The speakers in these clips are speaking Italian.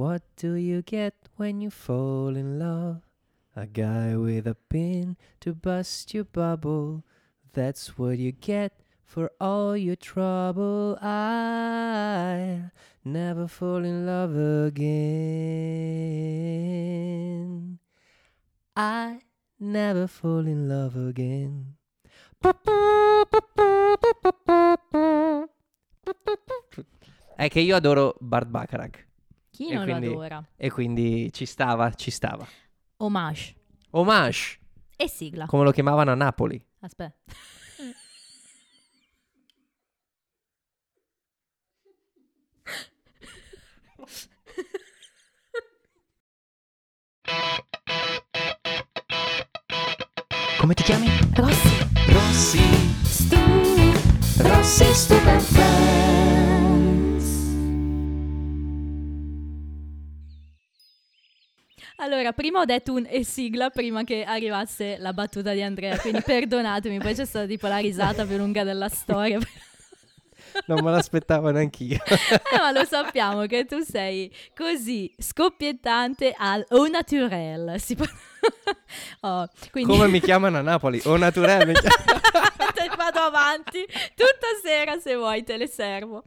What do you get when you fall in love? A guy with a pin to bust your bubble. That's what you get for all your trouble. I never fall in love again. I never fall in love again. È che io adoro Bart Bacharach E quindi- lo adora? e quindi ci stava, ci stava. Homage. Homage, E sigla. come lo chiamavano a Napoli. Aspetta. Come ti chiami? Rossi. Rossi. Stu. Rossi Stupid Allora, prima ho detto un e sigla prima che arrivasse la battuta di Andrea, quindi perdonatemi, poi c'è stata tipo la risata più lunga della storia. Non me l'aspettavo neanch'io. Eh, ma lo sappiamo che tu sei così scoppiettante al au naturel. Si può... Oh, quindi Come mi chiamano a Napoli? Mi chiamano- te vado avanti tutta sera se vuoi, te le servo.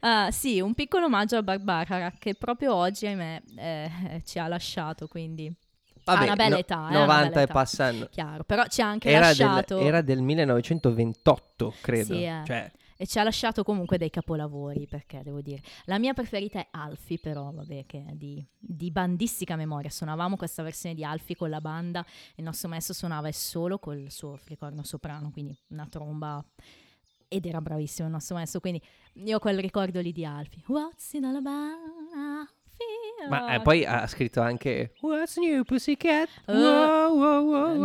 Ah, sì, un piccolo omaggio a Barbara che proprio oggi, ahimè, eh, ci ha lasciato, quindi Vabbè, una bella no- età, eh, una 90 bella e età. passando. chiaro. Però ci ha anche Era del, lasciato... era del 1928, credo. Sì, eh. Cioè, E ci ha lasciato comunque dei capolavori, perché devo dire. La mia preferita è Alfie, però, vabbè, che è di, di bandistica memoria. Suonavamo questa versione di Alfie con la banda, il nostro maestro suonava solo col suo flicorno soprano, quindi una tromba. Ed era bravissimo il nostro maestro, quindi io ho quel ricordo lì di Alfie. What's in Alabama? Alfie, ma eh, poi ha scritto anche What's new pussycat? Oh. Wow, wow, wow,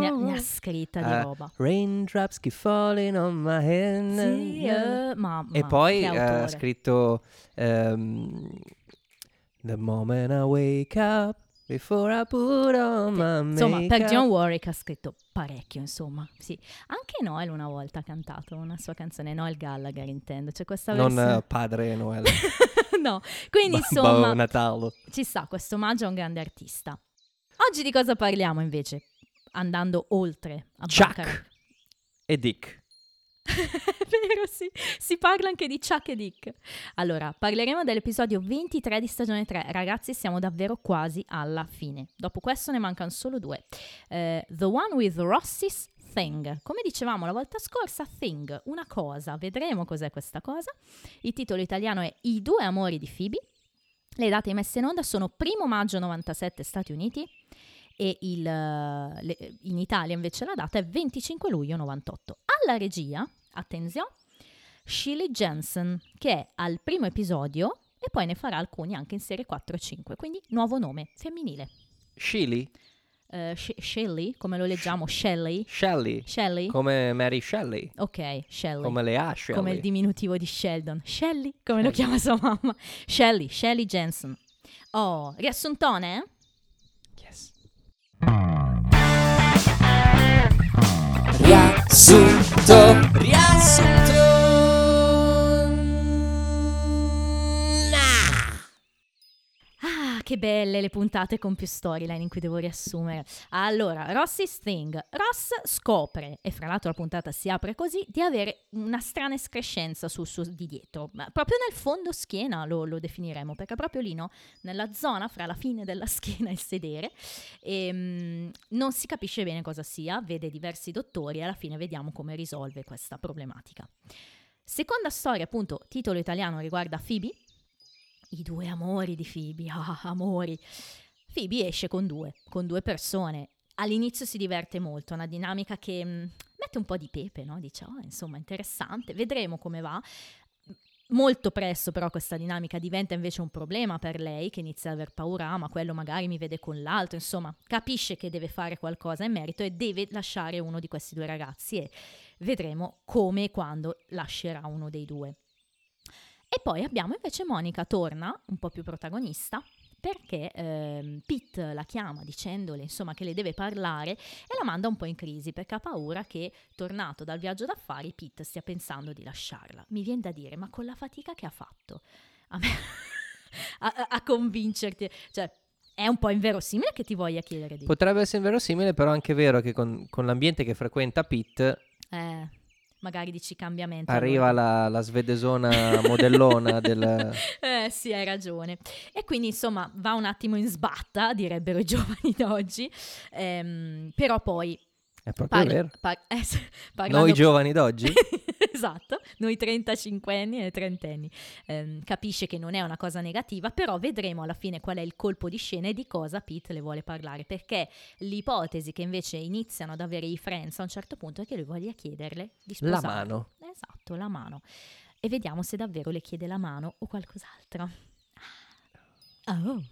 scritta di Ah, roba. Raindrops keep falling on my head. Sì, eh, ma, E poi eh, ha autore. scritto ehm, The moment I wake up before I put on my Insomma, per. John Warwick ha scritto parecchio, insomma. Sì. Anche Noel una volta ha cantato una sua canzone, Noel Gallagher intendo. C'è questa Non eh, padre Noel. no, quindi Babbo insomma Natale. ci sta questo omaggio a un grande artista. Oggi di cosa parliamo invece? Andando oltre a Chuck Baccarat. e Dick. Vero, sì. Si parla anche di Chuck e Dick. Allora, parleremo dell'episodio 23 di stagione 3. Ragazzi, siamo davvero quasi alla fine. Dopo questo ne mancano solo due. Eh, The One with Rossi's Thing. Come dicevamo la volta scorsa, Thing, una cosa. Vedremo cos'è questa cosa. Il titolo italiano è I due amori di Phoebe. Le date messe in onda sono 1 maggio 97 Stati Uniti e il, eh, le- in Italia invece la data è 25 luglio 98. Alla regia, attenzione, Shirley Jensen, che è al primo episodio e poi ne farà alcuni anche in serie 4 e 5, quindi nuovo nome femminile. Shelley? Eh, Sh- Shelley, come lo leggiamo? Shelley? Shelley. Shelley? Come Mary Shelley. ok, Shelley. Come le ha Shelley. come il diminutivo di Sheldon. Shelley, come lo chiama sua mamma. Shelley, Shelley Jensen. Oh, riassuntone? Riassunto, riassunto. Che belle le puntate con più storyline in cui devo riassumere. Allora, Rossi Sting. Ross scopre, e fra l'altro la puntata si apre così, di avere una strana escrescenza sul suo di dietro. Ma proprio nel fondo schiena lo, lo definiremo, perché proprio lì, no? Nella zona fra la fine della schiena e il sedere. E, mm, non si capisce bene cosa sia, vede diversi dottori e alla fine vediamo come risolve questa problematica. Seconda storia, appunto, titolo italiano riguarda Phoebe, i due amori di Phoebe, ah, amori. Phoebe esce con due, con due persone. All'inizio si diverte molto, una dinamica che mh, mette un po' di pepe, no? Dice, oh, insomma, interessante, vedremo come va. Molto presto però questa dinamica diventa invece un problema per lei che inizia ad aver paura, ah, ma quello magari mi vede con l'altro, insomma, capisce che deve fare qualcosa in merito e deve lasciare uno di questi due ragazzi e vedremo come e quando lascerà uno dei due. E poi abbiamo invece Monica torna, un po' più protagonista, perché ehm, Pete la chiama dicendole insomma che le deve parlare e la manda un po' in crisi perché ha paura che tornato dal viaggio d'affari Pete stia pensando di lasciarla. Mi viene da dire, ma con la fatica che ha fatto? A me, a, a- convincerti. Cioè, è un po' inverosimile che ti voglia chiedere di... Potrebbe essere verosimile, però è anche vero che con, con l'ambiente che frequenta Pete Eh, magari dici cambiamento. arriva allora. la, la svedesona modellona del... Eh sì, hai ragione. E quindi insomma va un attimo in sbatta, direbbero i giovani d'oggi, Ehm, però poi... È proprio parla- vero. par- eh, Noi giovani d'oggi? Esatto, noi 35 anni e 30 anni. Ehm, capisce che non è una cosa negativa, però vedremo alla fine qual è il colpo di scena e di cosa Pete le vuole parlare, perché l'ipotesi che invece iniziano ad avere i friends a un certo punto è che lui voglia chiederle di La sposare. mano. Esatto, la mano. E vediamo se davvero le chiede la mano o qualcos'altro. Oh.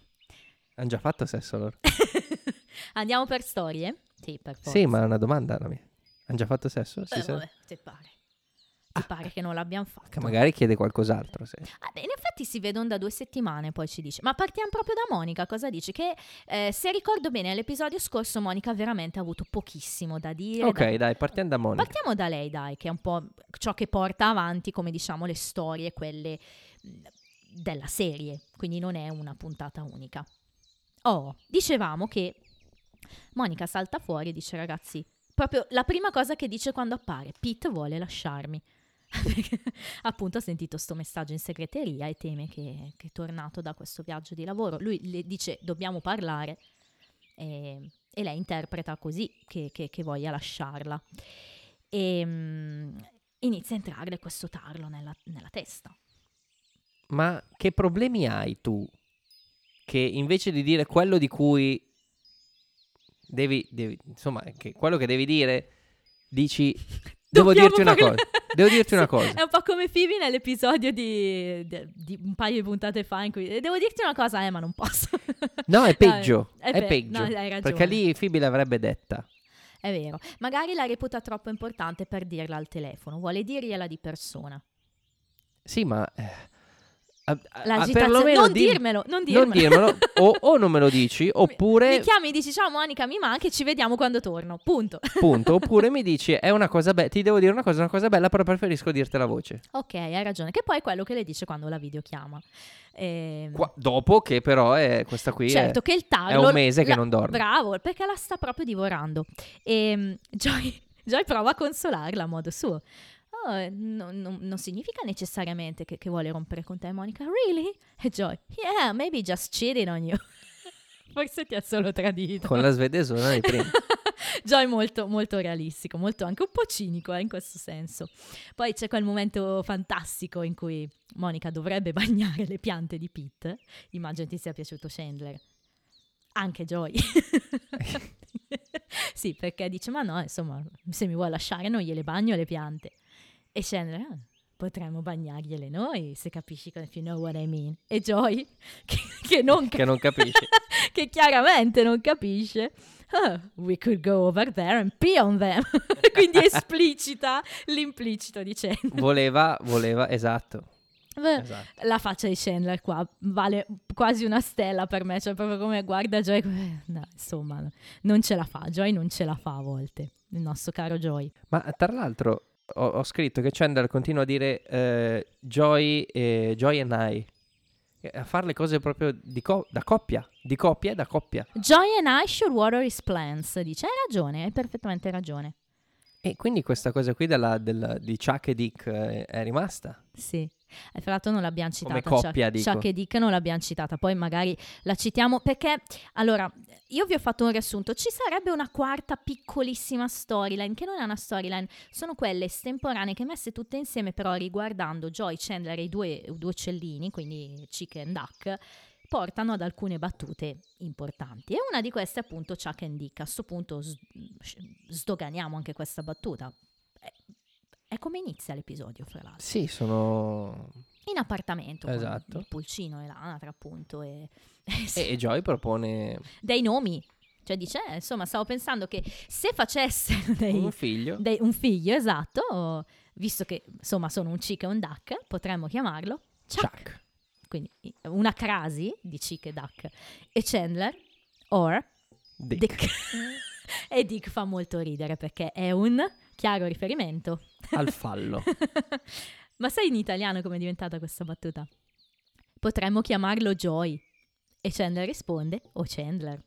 Hanno già fatto sesso loro? Andiamo per storie? Sì, per forza. Sì, ma è una domanda la mia. Hanno già fatto sesso? Sì, Eh, sì. vabbè, ti pare. Ti pare che non l'abbiamo fatto? Che magari chiede qualcos'altro. Sì. Ah, in effetti si vedono da due settimane, poi ci dice. Ma partiamo proprio da Monica, cosa dice? Che eh, se ricordo bene, all'episodio scorso Monica veramente ha avuto pochissimo da dire. Ok, da- dai, partiamo da Monica. Partiamo da lei, dai, che è un po' ciò che porta avanti, come diciamo, le storie, quelle della serie. Quindi non è una puntata unica. Oh, dicevamo che Monica salta fuori e dice, ragazzi, proprio la prima cosa che dice quando appare, Pete vuole lasciarmi. Appunto ha sentito sto messaggio in segreteria e teme che, che è tornato da questo viaggio di lavoro. Lui le dice dobbiamo parlare e, e lei interpreta così che, che- che voglia lasciarla. E mm, inizia a entrarle questo tarlo nella, nella testa. Ma che problemi hai tu? Che invece di dire quello di cui devi, devi- insomma, che quello che devi dire, dici, devo Dobbiamo dirti una cosa. Devo dirti una cosa. È un po' come Phoebe nell'episodio di, di- di un paio di puntate fa in cui devo dirti una cosa, eh, ma non posso. No, è peggio. è è pe- peggio. no, perché lì Phoebe l'avrebbe detta. È vero. Magari la reputa troppo importante per dirla al telefono, vuole dirgliela di persona. Sì, ma... eh, a- a- L'agitazione. perlomeno non di- dirmelo, non dirmelo. Non dirmelo. o, o non me lo dici, oppure... Mi chiami e dici ciao Monica, mi manchi, ci vediamo quando torno. Punto. Punto. Oppure mi dici, è una cosa bella, ti devo dire una cosa, una cosa bella, però preferisco dirtela a voce. ok, hai ragione. Che poi è quello che le dice quando la videochiama. Ehm, Qua- dopo che però è questa qui certo è, che il è tarlo... un mese che la- non dorme. Bravo, perché la sta proprio divorando. E Joy, Joy prova a consolarla a modo suo. No- no- non significa necessariamente che, che vuole rompere con te, Monica. Really? E Joy, yeah, maybe just cheating on you. Forse ti ha solo tradito. Con la svedesona di prima. Joy molto, molto realistico, molto anche un po' cinico eh, in questo senso. Poi c'è quel momento fantastico in cui Monica dovrebbe bagnare le piante di Pete. Immagino ti sia piaciuto Chandler. Anche Joy. sì, perché dice, ma no, insomma, se mi vuoi lasciare non gliele bagno le piante. E Chandler, "Ah, potremmo bagnargliele noi, se capisci, if you know what I mean. E Joy, che, che non che non capisci. che chiaramente non capisce. "Oh, we could go over there and pee on them. Quindi esplicita l'implicito di Chandler. Voleva, voleva, esatto. Beh, esatto. La faccia di Chandler qua vale quasi una stella per me, cioè proprio come guarda Joy, come- no, insomma, non ce la fa, Joy non ce la fa a volte, il nostro caro Joy. Ma tra l'altro ho, ho scritto che Chandler continua a dire eh, Joy, e Joy and I. Eh, A fare le cose proprio co- da coppia. Di coppia e da coppia. Joy and I should water his plants, dice, hai ragione, hai perfettamente ragione. E quindi questa cosa qui della- del- di Chuck e Dick eh, è rimasta. Sì, e fra l'altro non l'abbiamo citata. Come coppia, Chuck, dico. Chuck e Dick non l'abbiamo citata, poi magari la citiamo perché, allora, io vi ho fatto un riassunto, ci sarebbe una quarta piccolissima storyline, che non è una storyline, sono quelle estemporanee che messe tutte insieme però riguardando Joy, Chandler e i due, due uccellini, quindi Chicken e Duck, portano ad alcune battute importanti. E una di queste è appunto Chuck and Dick. A questo punto s- sdoganiamo anche questa battuta. È, come inizia l'episodio, fra l'altro Sì, sono... in appartamento Esatto. il pulcino e l'anatra appunto e, E, e Joy propone dei nomi cioè dice eh, insomma stavo pensando che se facesse dei, un figlio. dei- un figlio esatto visto che insomma sono un chick e un duck potremmo chiamarlo Chuck, Chuck. quindi una crasi di chick e duck e Chandler or Dick. Dick e Dick fa molto ridere perché è un chiaro riferimento Al fallo. Ma sai in italiano come è diventata questa battuta? Potremmo chiamarlo Joy. E Chandler risponde, o Chandler.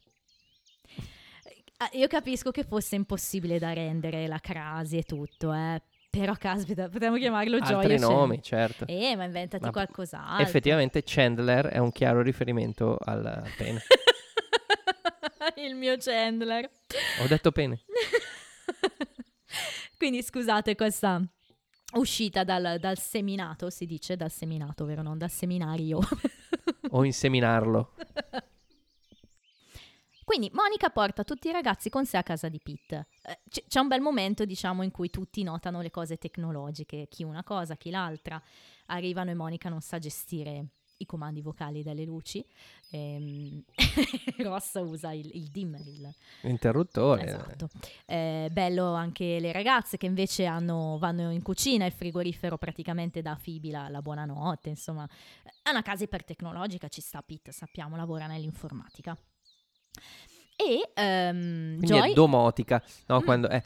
Ah, Io capisco che fosse impossibile da rendere la crasi e tutto, eh. Però caspita, potremmo chiamarlo Joy Altri nomi, certo. Eh, ma inventati Ma qualcos'altro. Effettivamente Chandler è un chiaro riferimento al pene. Il mio Chandler. Ho detto pene. Quindi scusate questa uscita dal, dal seminato, si dice dal seminato, vero? Non dal seminario. O inseminarlo. Quindi Monica porta tutti i ragazzi con sé a casa di Pete. Eh, c- c'è un bel momento, diciamo, in cui tutti notano le cose tecnologiche, chi una cosa, chi l'altra. Arrivano e Monica non sa gestire i comandi vocali delle luci. Ehm, Ross usa il, il dimmer, il, Interruttore. Esatto. Eh, bello anche le ragazze che invece hanno- vanno in cucina, il frigorifero praticamente dà a Phoebe la, la buonanotte, insomma. È una casa ipertecnologica, ci sta Pete, sappiamo, lavora nell'informatica. E Quindi Joy... è domotica. No, Mm. quando è...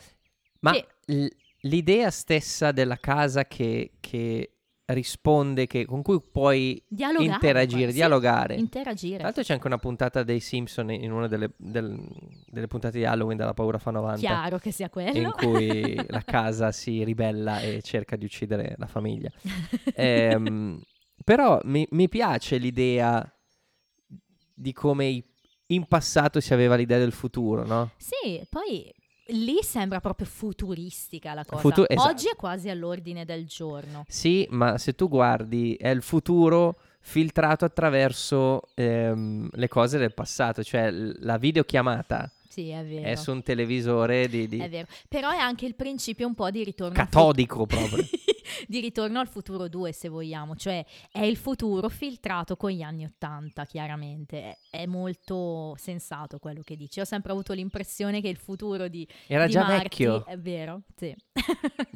Ma Sì. l- l'idea stessa della casa che, che risponde, che- con cui puoi dialogare, interagire, sì, dialogare. Tra interagire. l'altro c'è anche una puntata dei Simpson in una delle, del- delle puntate di Halloween della paura fa 90 Chiaro che sia in quello. cui la casa si ribella e cerca di uccidere la famiglia. Ehm, però mi, mi piace l'idea di come i- in passato si aveva l'idea del futuro, no? Sì, poi lì sembra proprio futuristica la cosa. Futu- esatto. Oggi è quasi all'ordine del giorno. Sì, ma se tu guardi è il futuro filtrato attraverso ehm, le cose del passato, cioè la videochiamata Sì, è vero. è su un televisore di, di- È vero, però è anche il principio un po' di ritorno catodico proprio. di ritorno al futuro 2 se vogliamo, cioè è il futuro filtrato con gli anni 80 chiaramente, è, è molto sensato quello che dici, ho sempre avuto l'impressione che il futuro di, Era di già Marty- vecchio, è vero, sì.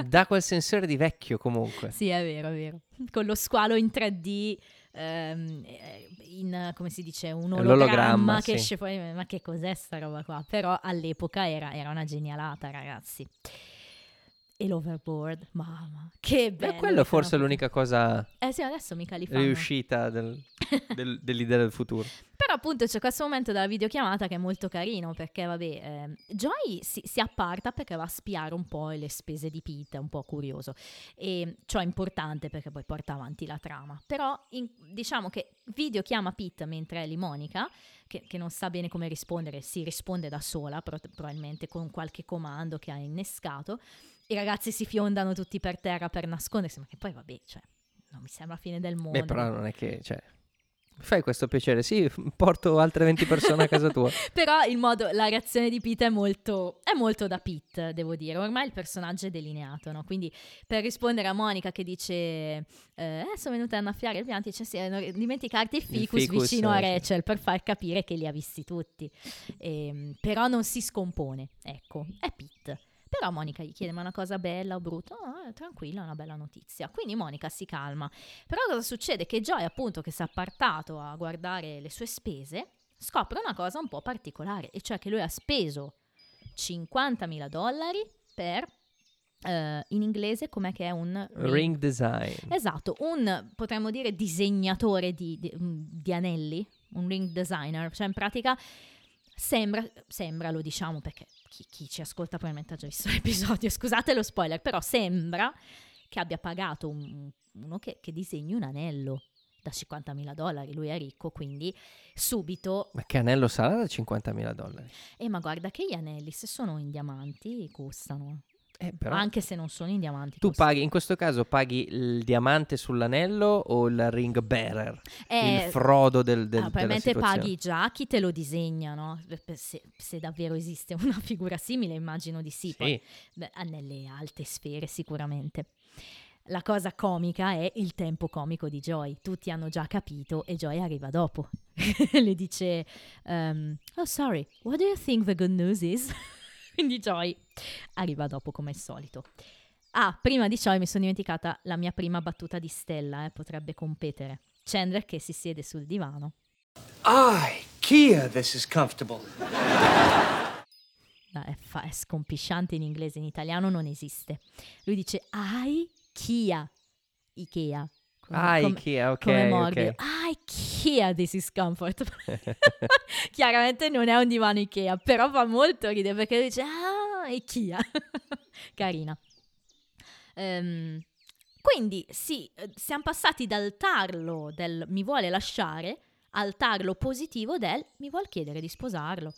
dà quel sensore di vecchio comunque. sì è vero, è vero, con lo squalo in 3D, ehm, eh, in, come si dice, un ologramma, che sì. esce fuori, ma che cos'è sta roba qua? Però all'epoca era, era una genialata ragazzi. E l'overboard, mamma, che bello. E quello forse è l'unica cosa Eh sì, adesso mica li fanno. riuscita del- del- dell'idea del futuro. Però appunto c'è questo momento della videochiamata che è molto carino perché vabbè, ehm, Joy si, si apparta perché va a spiare un po' le spese di Pete, è un po' curioso. E ciò è importante perché poi porta avanti la trama. Però in- diciamo che video chiama Pete mentre è lì Monica, che, che non sa bene come rispondere, si risponde da sola pro- probabilmente con qualche comando che ha innescato. I ragazzi si fiondano tutti per terra per nascondersi, ma che poi vabbè, cioè, non mi sembra fine del mondo. Beh, però non è che, cioè, fai questo piacere, sì, porto altre 20 persone a casa tua. Però il modo, la reazione di Pete è molto, è molto da Pete, devo dire. Ormai il personaggio è delineato, no? Quindi per rispondere a Monica che dice eh, eh, sono venuta a annaffiare i pianti, dice sì, eh, non dimenticarti il ficus, ficus, vicino a eh, sì. Rachel per far capire che li ha visti tutti. Ehm, però non si scompone, ecco, è Pete. Però Monica gli chiede ma è una cosa bella o brutta? No, eh, tranquilla, è una bella notizia. Quindi Monica si calma. Però cosa succede? Che Joy appunto che si è appartato a guardare le sue spese scopre una cosa un po' particolare, e cioè che lui ha speso 50.000 dollari per, eh, in inglese, com'è che è un Ring design. Esatto, un, potremmo dire, disegnatore di, di- di anelli, un ring designer, cioè in pratica sembra, sembra lo diciamo perché chi, chi ci ascolta probabilmente ha già visto l'episodio, scusate lo spoiler, però sembra che abbia pagato un- uno che, che disegni un anello da 50.000 dollari, lui è ricco, quindi subito, Ma che anello sarà da 50.000 dollari? eh ma guarda che gli anelli se sono in diamanti costano, Eh, però anche se non sono in diamanti. tu costano. paghi, in questo caso paghi il diamante sull'anello o il ring bearer? Eh, il frodo del, del, Ah, probabilmente paghi già chi te lo disegna, no? Se, se davvero esiste una figura simile, immagino di sì. Poi, Sì, beh, ha nelle alte sfere sicuramente. La cosa comica è il tempo comico di Joy. Tutti hanno già capito e Joy arriva dopo. Le dice, ehm, oh sorry, what do you think the good news is? Quindi Joy arriva dopo come al solito. Ah, prima di Joy mi sono dimenticata la mia prima battuta di Stella, eh, potrebbe competere. Chandler che si siede sul divano. Ay, Kia, this is comfortable. No, è, fa- è scompisciante in inglese, in italiano non esiste. Lui dice ai Kia, Ikea. Come- Ah, come- Ikea, ok, come morbido. IKEA this is comfort. Chiaramente non è un divano Ikea, però fa molto ridere perché dice ah, Ikea. Carina. Ehm, quindi sì, eh, siamo passati dal tarlo del mi vuole lasciare al tarlo positivo del mi vuol chiedere di sposarlo.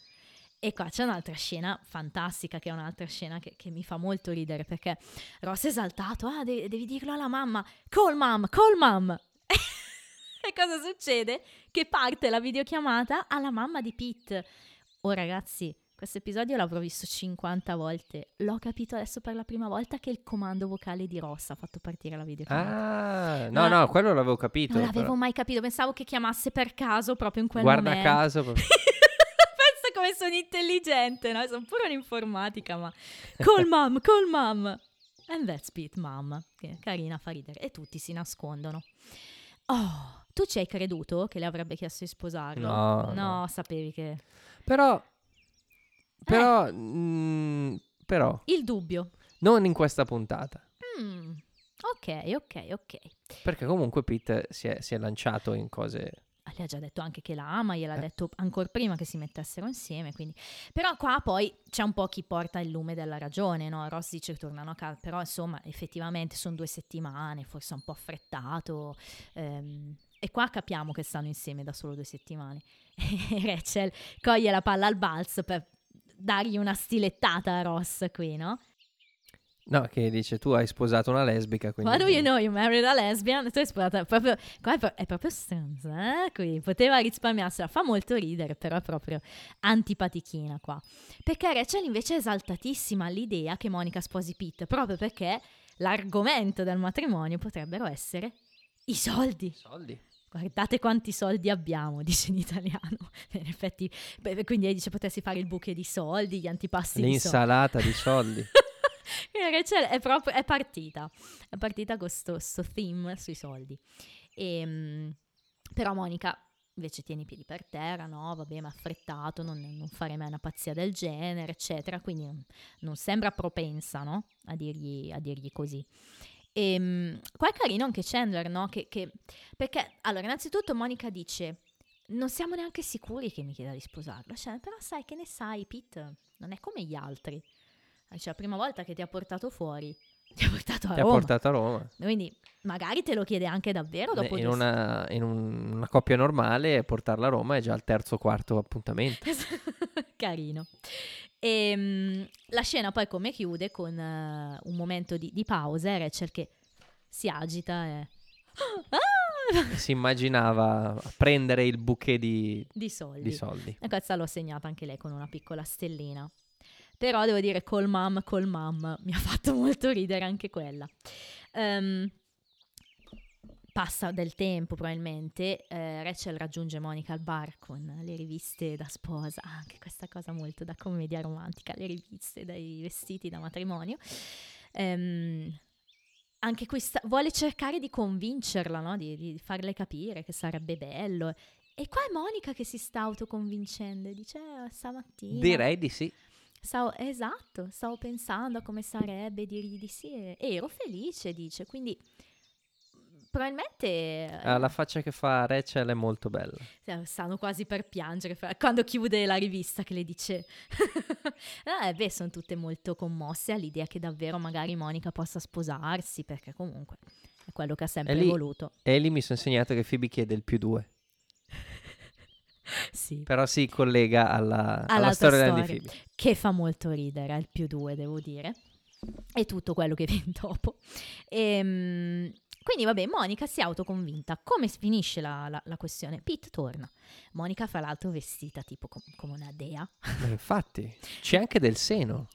E qua c'è un'altra scena fantastica, che è un'altra scena che, che mi fa molto ridere, perché Ross è esaltato, ah, de- devi dirlo alla mamma, call mom, call mom. e cosa succede? Che parte la videochiamata alla mamma di Pete. Oh ragazzi, questo episodio l'avrò visto 50 volte. L'ho capito adesso per la prima volta che il comando vocale di Ross ha fatto partire la videochiamata. Ah, no, no, quello l'avevo capito. non l'avevo però. mai capito, pensavo che chiamasse per caso proprio in quel Guarda momento. caso. proprio. Pensa come sono intelligente, no? Sono pure un'informatica, ma... Call mom, call mom. And that's Pete, mom. Che carina, fa ridere. E tutti si nascondono. Oh, tu ci hai creduto che le avrebbe chiesto di sposarlo? No, No, no. sapevi che... Però, Eh. però, mm, però, Il dubbio. non in questa puntata. Mm, ok, ok, ok. Perché comunque Pete si è, si è lanciato in cose... Le ha già detto anche che la ama, gliel'ha Eh. detto ancora prima che si mettessero insieme. Quindi... Però qua poi c'è un po' chi porta il lume della ragione, no? Ross dice che tornano a casa, però insomma effettivamente sono due settimane, forse un po' affrettato. ehm, e qua capiamo che stanno insieme da solo due settimane. Rachel coglie la palla al balzo per dargli una stilettata a Ross qui, no? No, che dice tu hai sposato una lesbica, quindi... What do you know? You married a lesbian? Tu hai sposato proprio. Qua è, pro- è proprio stronza, eh? Qui poteva risparmiarsela. Fa molto ridere, però è proprio antipatichina qua. Perché Rachel invece è esaltatissima all'idea che Monica sposi Pete, proprio perché l'argomento del matrimonio potrebbero essere i soldi. Soldi. Guardate quanti soldi abbiamo, dice in italiano. In effetti, beh, quindi dice potessi fare il buche di soldi, gli antipasti di soldi. L'insalata di soldi. E Rachel è proprio è partita, è partita con sto, sto theme sui soldi. Ehm, però Monica invece tiene i piedi per terra, no, vabbè, ma affrettato, non, non fare mai una pazzia del genere, eccetera, quindi non, non sembra propensa, no, a dirgli, a dirgli così. E qua è carino anche Chandler, no, che, che- perché, allora, innanzitutto Monica dice, non siamo neanche sicuri che mi chieda di sposarlo, cioè, però sai che ne sai, Pete, non è come gli altri. Cioè, la prima volta che ti ha portato fuori, ti ha portato a Ti ha Roma. portato a Roma. Quindi magari te lo chiede anche davvero dopo In una, in un- una coppia normale portarla a Roma è già il terzo o quarto appuntamento. Carino. E la scena poi come chiude con eh, un momento di, di pausa e Rachel che si agita e... Ah! si immaginava prendere il bouquet di, di soldi. di soldi. E questa l'ho segnata anche lei con una piccola stellina. Però devo dire, col mam, col mam, mi ha fatto molto ridere anche quella. Ehm, passa del tempo probabilmente, eh, Rachel raggiunge Monica al bar con le riviste da sposa, anche questa cosa molto da commedia romantica, le riviste dai vestiti da matrimonio. Ehm, anche questa vuole cercare di convincerla, no? di, di farle capire che sarebbe bello. E qua è Monica che si sta autoconvincendo e dice "Eh, stamattina. Direi di sì. Stavo, esatto, stavo pensando a come sarebbe dirgli di sì e, e ero felice, dice. Quindi probabilmente eh, Ah, la faccia che fa Rachel è molto bella. eh, stanno quasi per piangere quando chiude la rivista che le dice. eh, beh, sono tutte molto commosse all'idea che davvero magari Monica possa sposarsi, perché comunque è quello che ha sempre E lì- voluto. E lì mi sono insegnato che Phoebe chiede il più due. Sì. Però si collega alla, alla storia di storia. Phoebe. che fa molto ridere, il più due devo dire, e tutto quello che viene dopo. Ehm, quindi vabbè, Monica si è autoconvinta. Come finisce la, la- la questione? Pete torna. Monica fra l'altro vestita tipo com- come una dea. Ma infatti, c'è anche del seno.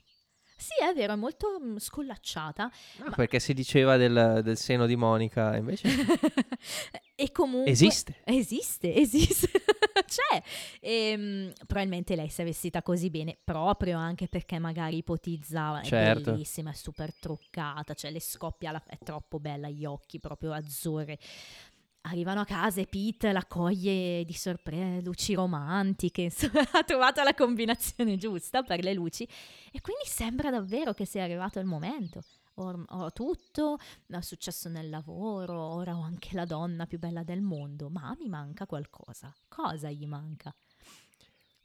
Sì, è vero, è molto mm, scollacciata. No, Perché si diceva del, del seno di Monica, invece e comunque... esiste. Esiste, esiste, c'è. Ehm, probabilmente lei si è vestita così bene proprio anche perché magari ipotizzava, è Certo. bellissima, è super truccata, cioè le scoppia, alla- è troppo bella, gli occhi proprio azzurri. Arrivano a casa e Pete la coglie di sorpresa, luci romantiche, insomma, ha trovato la combinazione giusta per le luci e quindi sembra davvero che sia arrivato il momento. Ho tutto, ho successo nel lavoro, ora ho anche la donna più bella del mondo, ma mi manca qualcosa. Cosa gli manca?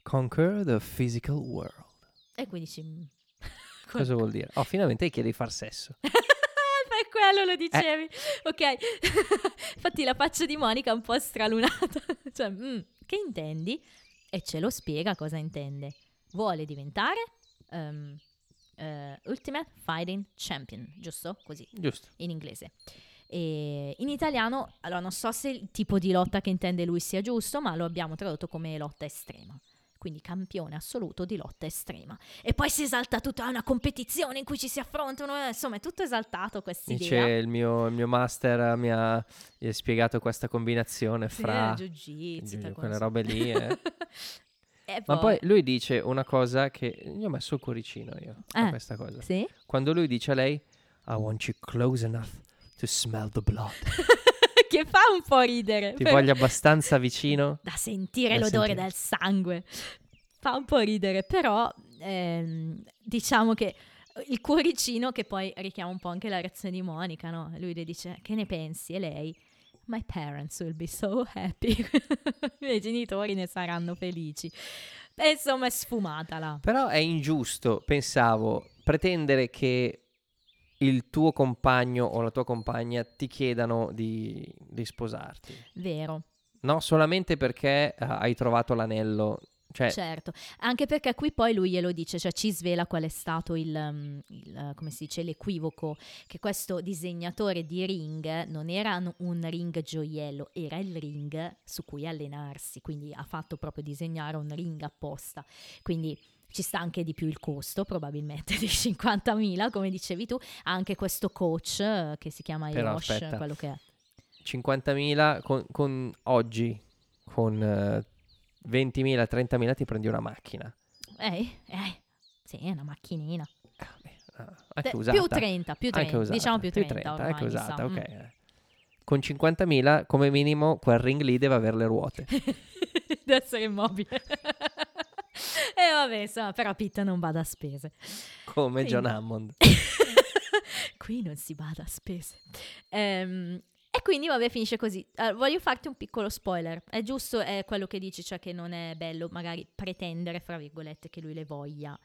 Conquer the physical world. E quindi dici... "Mm, Cosa vuol dire? Oh, finalmente chiede di far sesso. per quello lo dicevi. Ok. Infatti la faccia di Monica è un po' stralunata. cioè, mm, che intendi? E ce lo spiega cosa intende. Vuole diventare ehm, eh, Ultimate Fighting Champion, giusto? Così, Giusto. in inglese. E in italiano, allora non so se il tipo di lotta che intende lui sia giusto, ma lo abbiamo tradotto come lotta estrema. Quindi campione assoluto di lotta estrema. E poi si esalta tutta una competizione in cui ci si affrontano, eh, insomma è tutto esaltato questa Dice idea. il mio, il mio master mi ha, spiegato questa combinazione Sì, fra jiu-jitsu, giu- taekwondo. quelle robe lì. eh. E Ma poi lui dice una cosa che gli ho messo il cuoricino io a Eh. questa cosa. Sì? Quando lui dice a lei I want you close enough to smell the blood. che fa un po' ridere. Ti per- voglio abbastanza vicino. Da sentire Da l'odore sentire. del sangue. Fa un po' ridere, però ehm, diciamo che il cuoricino che poi richiama un po' anche la reazione di Monica, no? Lui le dice, che ne pensi? E lei, my parents will be so happy. I miei genitori ne saranno felici. E insomma è sfumata là. Però è ingiusto, pensavo, pretendere che il tuo compagno o la tua compagna ti chiedano di, di sposarti. Vero. No, solamente perché eh, hai trovato l'anello. Cioè, Certo, anche perché qui poi lui glielo dice, cioè ci svela qual è stato il, um, il, uh, come si dice, l'equivoco, che questo disegnatore di ring non era un ring gioiello, era il ring su cui allenarsi, quindi ha fatto proprio disegnare un ring apposta, quindi ci sta anche di più il costo, probabilmente di 50.000, come dicevi tu, ha anche questo coach eh, che si chiama aspetta. quello che è. 50.000 con, con oggi, con eh, 20.000, 30.000 ti prendi una macchina. Eh, eh, sì, è una macchinina. Eh, ah, anche Te- usata. più 30, più 30, Anche usata, diciamo più 30, anche ormai, mi usata, sa. ok. Mm. eh. Con 50.000 come minimo quel ring lì deve avere le ruote. Deve essere immobile. e vabbè, insomma, però Pitt non bada a spese. Come Quindi- John Hammond. Qui non si bada a spese. Ehm, e quindi, vabbè, finisce così. Eh, voglio farti un piccolo spoiler. È giusto, è quello che dici, cioè che non è bello magari pretendere, fra virgolette, che lui le voglia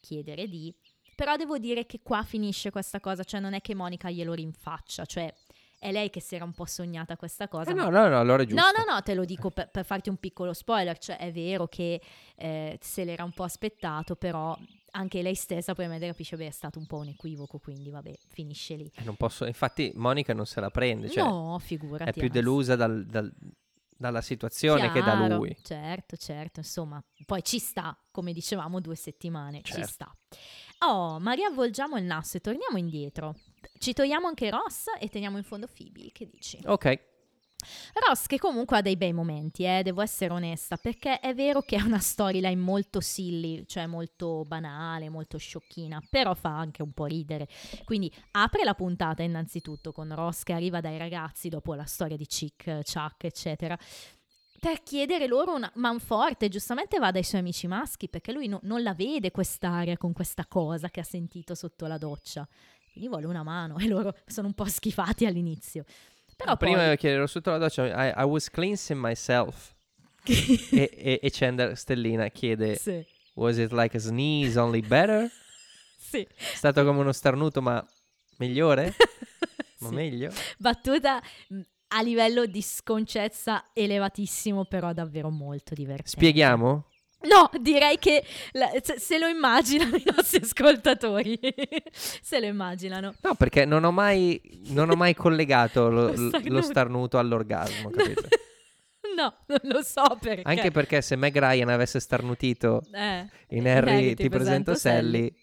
chiedere di. Però devo dire che qua finisce questa cosa, cioè non è che Monica glielo rinfaccia, cioè è lei che si era un po' sognata questa cosa. Eh, no, no, no, allora è giusto. No, no, no, te lo dico per, per farti un piccolo spoiler, cioè è vero che eh, se l'era un po' aspettato, però anche lei stessa poi a capisce, beh, è stato un po' un equivoco, quindi vabbè, finisce lì. Eh, non posso... Infatti Monica non se la prende, cioè no, figurati. è più delusa dal- dal- dalla situazione che da Chiaro, lui. Certo, certo, insomma, poi ci sta, come dicevamo, due settimane, ci Certo. sta. Oh, ma riavvolgiamo il naso e torniamo indietro. Ci togliamo anche Ross e teniamo in fondo Phoebe, che dici? Ok, Ross che comunque ha dei bei momenti, eh, devo essere onesta, perché è vero che è una storyline molto silly, cioè molto banale, molto sciocchina, però fa anche un po' ridere. Quindi apre la puntata innanzitutto con Ross che arriva dai ragazzi dopo la storia di Chick, Chuck, eccetera. Per chiedere loro una manforte, giustamente va dai suoi amici maschi perché lui no- non la vede quest'aria con questa cosa che ha sentito sotto la doccia. Quindi vuole una mano e loro sono un po' schifati all'inizio. Però prima poi... chiedevo sotto la doccia, I, I was cleansing myself. e, e, e Chandler Stellina chiede, Sì, was it like a sneeze only better? sì. È stato come uno starnuto ma migliore? Ma Sì. meglio? Battuta mh, a livello di sconcezza elevatissimo, però davvero molto divertente. Spieghiamo? No, direi che la- se, lo immaginano i nostri ascoltatori. se lo immaginano. No, perché non ho mai, non ho mai collegato lo, Lo starnuto. lo starnuto all'orgasmo, capito? No, non lo so perché. Anche perché se Meg Ryan avesse starnutito Eh, in Harry ti presento Sally,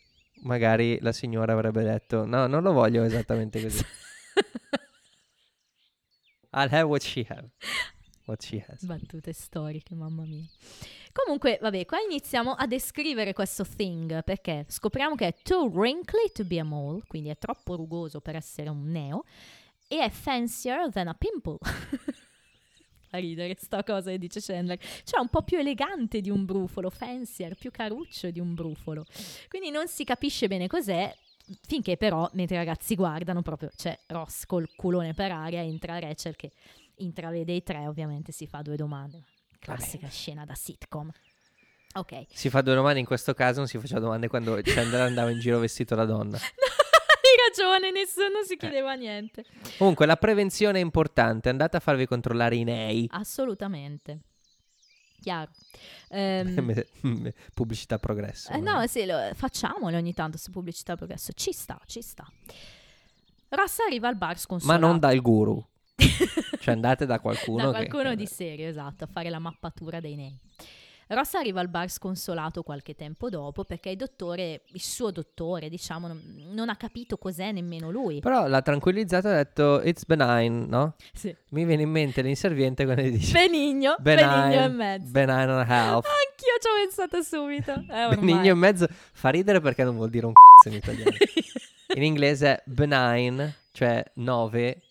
magari la signora avrebbe detto no, non lo voglio esattamente così. I'll have what she have. What she has. Battute storiche, mamma mia. Comunque, vabbè, qua iniziamo a descrivere questo thing perché scopriamo che è too wrinkly to be a mole, quindi è troppo rugoso per essere un neo, e è fancier than a pimple. Fa ridere sta cosa che dice Chandler. Cioè, un po' più elegante di un brufolo, fancier, più caruccio di un brufolo. Quindi non si capisce bene cos'è. finché però, mentre i ragazzi guardano, proprio c'è Ross col culone per aria, entra Rachel che intravede i tre, ovviamente si fa due domande. Classica scena da sitcom. Ok. Si fa due domande in questo caso, non si faceva domande quando Chandler andava in giro vestito da donna. Hai ragione, nessuno si chiedeva niente. Comunque, la prevenzione è importante. Andate a farvi controllare i nei. Assolutamente. Chiaro. Ehm, Pubblicità progresso. eh, no, sì, lo- facciamole ogni tanto su pubblicità progresso. Ci sta, ci sta. Ross arriva al bar Ma sconsolato. non dal guru. Cioè andate da qualcuno, da che- qualcuno di serio, esatto, a fare la mappatura dei nei. Ross arriva al bar sconsolato qualche tempo dopo perché il dottore, il suo dottore, diciamo, non, non ha capito cos'è nemmeno lui. Però l'ha tranquillizzato e ha detto it's benign, no? Sì. Mi viene in mente l'inserviente quando gli dice Benigno, benign, benigno e mezzo. benign a half. Anch'io ci ho pensato subito. Eh. Benigno e mezzo fa ridere perché non vuol dire un cazzo in italiano. In inglese è benign, cioè 9,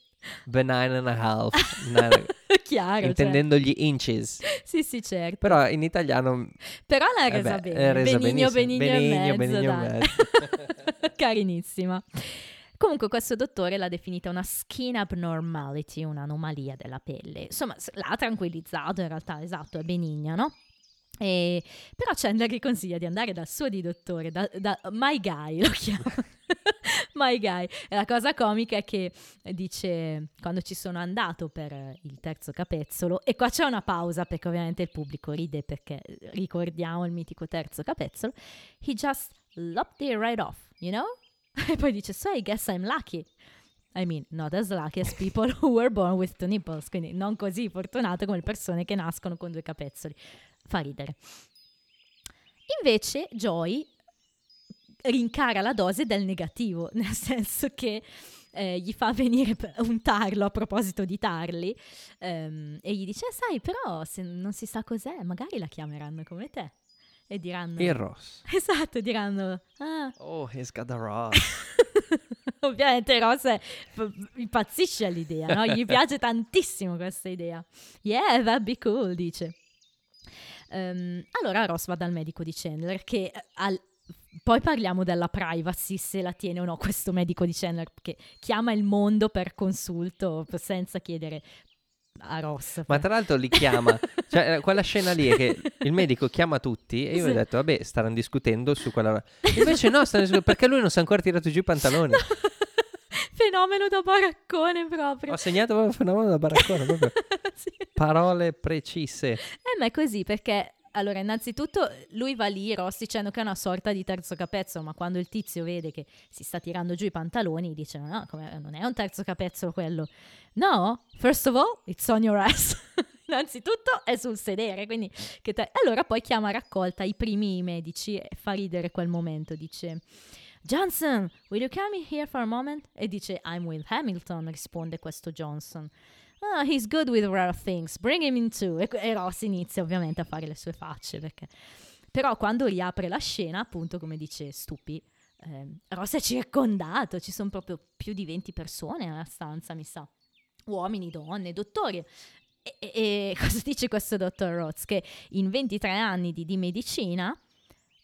benign and a half, nine- Chiaro, cioè. intendendo gli inches. Sì, sì, certo. Però in italiano Però l'ha eh resa beh, bene. resa benigno, benigno, Benigno, mezzo, benigno e mezzo. Carinissima. Comunque questo dottore l'ha definita una skin abnormality, un'anomalia della pelle. Insomma, l'ha tranquillizzato in realtà, esatto, è benigna, no? E- però Chandler gli consiglia di andare dal suo di dottore, da, da My Guy lo chiama. My Guy. E la cosa comica è che dice, quando ci sono andato per il terzo capezzolo, e qua c'è una pausa perché ovviamente il pubblico ride perché ricordiamo il mitico terzo capezzolo, he just lopped it right off, you know? E poi dice, so I guess I'm lucky. I mean, not as lucky as people who were born with two nipples, quindi non così fortunato come le persone che nascono con due capezzoli. Fa ridere. Invece Joy rincara la dose del negativo, nel senso che eh, gli fa venire un tarlo a proposito di tarli ehm, e gli dice, sai, però se non si sa cos'è, magari la chiameranno come te. E diranno... Il Ross. Esatto, diranno, ah, Oh, he's got the Ross. Ovviamente Ross è- impazzisce all'idea, no? Gli piace tantissimo questa idea. Yeah, that'd be cool, dice. Ehm, allora Ross va dal medico di Chandler che eh, al- poi parliamo della privacy, se la tiene o no questo medico di Chandler, che chiama il mondo per consulto senza chiedere a Ross. Ma tra l'altro li chiama, cioè eh, quella scena lì è che il medico chiama tutti e io Sì. ho detto vabbè staranno discutendo su quella... Invece no, stanno discutendo perché lui non si è ancora tirato giù i pantaloni. Fenomeno da baraccone proprio. Ho segnato proprio il fenomeno da baraccone, proprio Sì. parole precise. Eh, ma è così perché. Allora, innanzitutto lui va lì, Ross, dicendo che è una sorta di terzo capezzolo, ma quando il tizio vede che si sta tirando giù i pantaloni, dice: No, come- non è un terzo capezzolo quello. No, first of all, it's on your ass. Innanzitutto è sul sedere, quindi che te- Allora poi chiama a raccolta i primi medici e fa ridere quel momento. Dice: Johnson, will you come here for a moment? E dice: I'm Will Hamilton, risponde questo Johnson. Ah, he's good with rare things, bring him in too. E, e Ross inizia ovviamente a fare le sue facce perché... Però quando riapre la scena, appunto come dice Stupi, ehm, Ross è circondato, ci sono proprio più di 20 persone nella stanza, mi sa. Uomini, donne, dottori. E, e- e cosa dice questo dottor Ross? Che in 23 anni di, di medicina,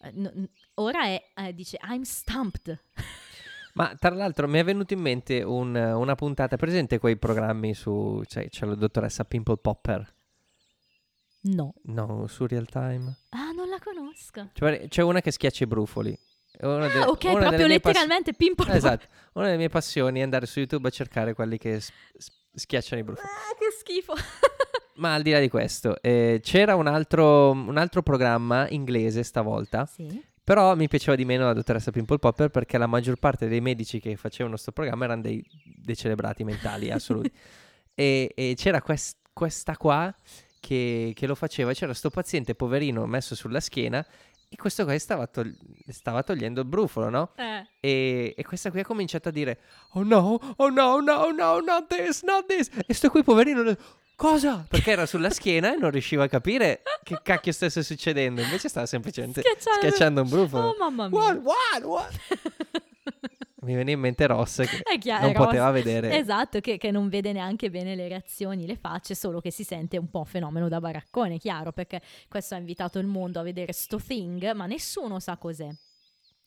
eh, n- ora è, eh, dice, I'm stumped. Ma tra l'altro mi è venuto in mente un- una puntata, presente quei programmi su... Cioè, c'è la dottoressa Pimple Popper? No. No, su Real Time. Ah, non la conosco. Cioè, c'è una che schiaccia i brufoli. Una Ah, ok, una delle proprio mie pass- letteralmente pimple Esatto, una delle mie passioni è andare su YouTube a cercare quelli che s- s- schiacciano i brufoli. Ah, che schifo. Ma al di là di questo, eh, c'era un altro, un altro programma inglese stavolta, sì. Però mi piaceva di meno la dottoressa Pimple Popper perché la maggior parte dei medici che facevano questo programma erano dei, dei celebrati mentali assoluti. e, e c'era quest- questa qua che, che lo faceva, c'era sto paziente poverino messo sulla schiena e questo qua stava, tol- stava togliendo il brufolo, no? Eh. E, e questa qui ha cominciato a dire Oh no, oh no, no, no, not this, not this E sto qui poverino Cosa? Perché era sulla schiena e non riusciva a capire che cacchio stesse succedendo Invece stava semplicemente Schiacciando- schiacciando un brufolo Oh mamma mia. What, what, what? Mi veniva in mente Ross che chiaro, non Ross- poteva vedere Esatto, che, che non vede neanche bene le reazioni, le facce, solo che si sente un po' fenomeno da baraccone, chiaro, perché questo ha invitato il mondo a vedere sto thing, ma nessuno sa cos'è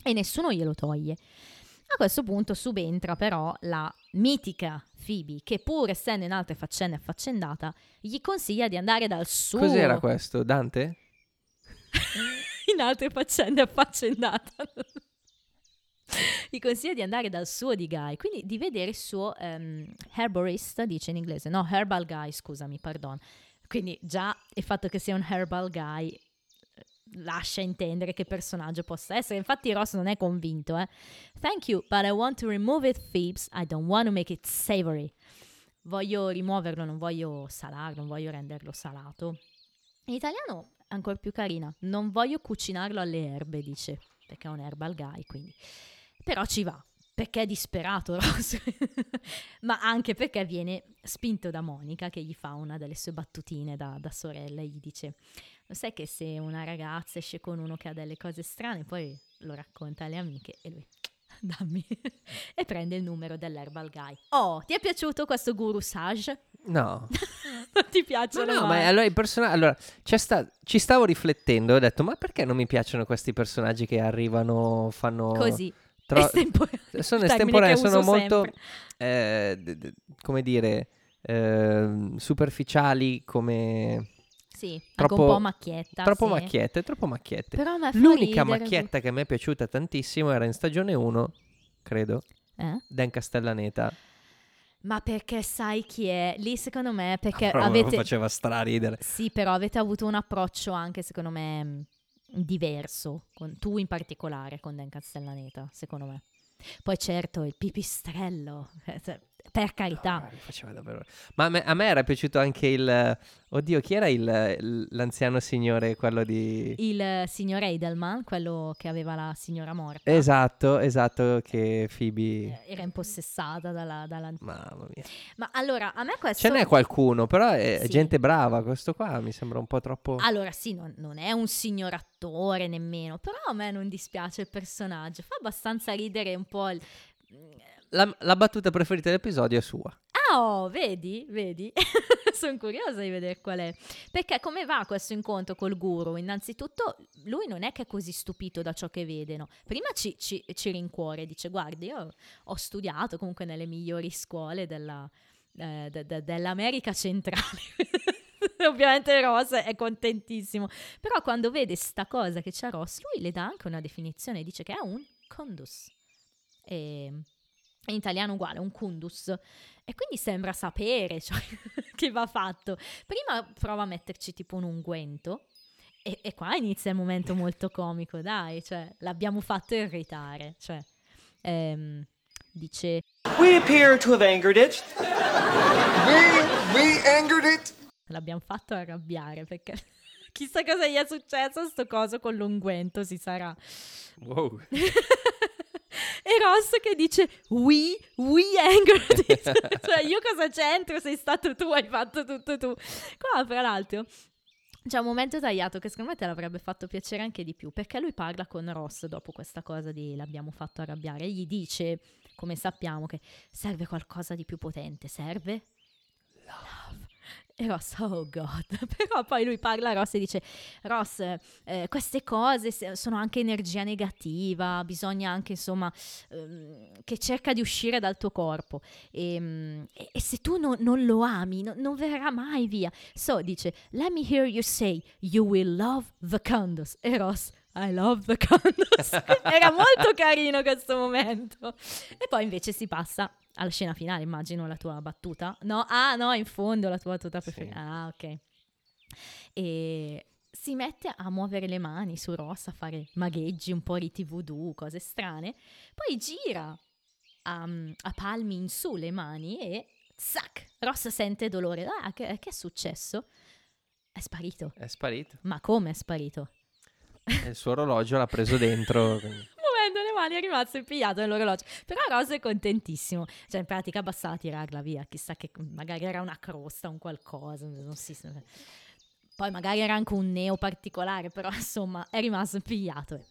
e nessuno glielo toglie. A questo punto subentra però la mitica Phoebe, che pur essendo in altre faccende affaccendata, gli consiglia di andare dal suo... Cos'era questo? Dante? in altre faccende affaccendata. Gli consiglia di andare dal suo di Guy, quindi di vedere il suo um, herborist, dice in inglese, no, herbal guy, scusami, pardon. Quindi già il fatto che sia un herbal guy lascia intendere che personaggio possa essere. Infatti Ross non è convinto, eh. Thank you, but I want to remove it, Phoebes. I don't want to make it savory. Voglio rimuoverlo, non voglio salarlo, non voglio renderlo salato. In italiano è ancora più carina. Non voglio cucinarlo alle erbe, dice, perché è un herbal guy, quindi. Però ci va, perché è disperato Ross, ma anche perché viene spinto da Monica che gli fa una delle sue battutine da, da sorella e gli dice lo sai che se una ragazza esce con uno che ha delle cose strane poi lo racconta alle amiche e lui dammi e prende il numero dell'herbal guy oh ti è piaciuto questo guru sage? No. non ti piacciono No, no, mai? ma allora i personaggi. Allora, sta- ci stavo riflettendo e ho detto: ma perché non mi piacciono questi personaggi che arrivano, fanno. così tro- estemporanei sono uso sono molto. eh, d- d- come dire. ehm, superficiali, come. sì anche troppo- un po' macchietta troppo sì. macchiette, troppo macchiette. però L'unica ridere. macchietta che mi è piaciuta tantissimo era in stagione 1, credo, eh? Dan Castellaneta. Ma perché sai chi è? Lì secondo me perché avete... faceva straridere. Sì, però avete avuto un approccio anche secondo me mh, diverso, con- tu in particolare con Dan Castellaneta, secondo me. Poi certo il pipistrello, cioè, per carità. Faceva davvero- Ma a me, a me era piaciuto anche il... Oddio, chi era il- l'anziano signore, quello di... Il eh, signor Edelman, quello che aveva la signora morta, Esatto, esatto, che Phoebe... eh, era impossessata dalla, dalla- Mamma mia. Ma allora, a me questo... Ce n'è qualcuno, però è Sì. gente brava. Questo qua mi sembra un po' troppo... Allora sì, non, non è un signor attore nemmeno, però a me non dispiace il personaggio, fa abbastanza ridere un po' il... La, la battuta preferita dell'episodio è sua. Ah, oh, vedi, vedi? Sono curiosa di vedere qual è. Perché come va questo incontro col guru? Innanzitutto, lui non è che è così stupito da ciò che vede, no? Prima ci, ci, ci rincuore, dice, guardi, io ho studiato comunque nelle migliori scuole della, eh, de- de- dell'America centrale. Ovviamente Ross è contentissimo. Però quando vede sta cosa che c'è Ross, lui le dà anche una definizione, dice che è un condus. E in italiano uguale, un kundus. E quindi sembra sapere ciò che va fatto. Prima prova a metterci tipo un unguento. E, e qua inizia il momento molto comico, dai, cioè l'abbiamo fatto irritare. Cioè, ehm, dice, We appear to have angered it. We, we angered it. l'abbiamo fatto arrabbiare perché chissà cosa gli è successo a sto coso con l'unguento, si sarà. Wow. e Ross che dice we, we angered it. cioè io cosa c'entro? Sei stato tu, hai fatto tutto tu. Qua fra l'altro c'è un momento tagliato che secondo me te l'avrebbe fatto piacere anche di più perché lui parla con Ross dopo questa cosa di l'abbiamo fatto arrabbiare e gli dice, come sappiamo, che serve qualcosa di più potente, serve love. E Ross, oh god, però poi lui parla a Ross e dice, Ross, eh, queste cose se- sono anche energia negativa, bisogna anche insomma ehm, che cerca di uscire dal tuo corpo e, mm, e- e se tu no- non lo ami no- non verrà mai via. So dice, let me hear you say, you will love the condos. E Ross, I love the condos. Era molto carino questo momento. E poi invece si passa alla scena finale, immagino la tua battuta. No, ah no, in fondo la tua battuta Sì. preferita. Ah, ok. E si mette a muovere le mani su Ross, a fare magheggi, un po' riti voodoo, cose strane. Poi gira a, a palmi in su le mani e zac! Ross sente dolore. Ah, che, che è successo? È sparito. È sparito. Ma come è sparito? Il suo orologio l'ha preso dentro. quindi- Muovendo le mani è rimasto impigliato nell'orologio. Però Ross è contentissimo. Cioè, in pratica bastava tirarla via. Chissà che magari era una crosta, un qualcosa. Non si Poi magari era anche un neo particolare, però insomma è rimasto impigliato.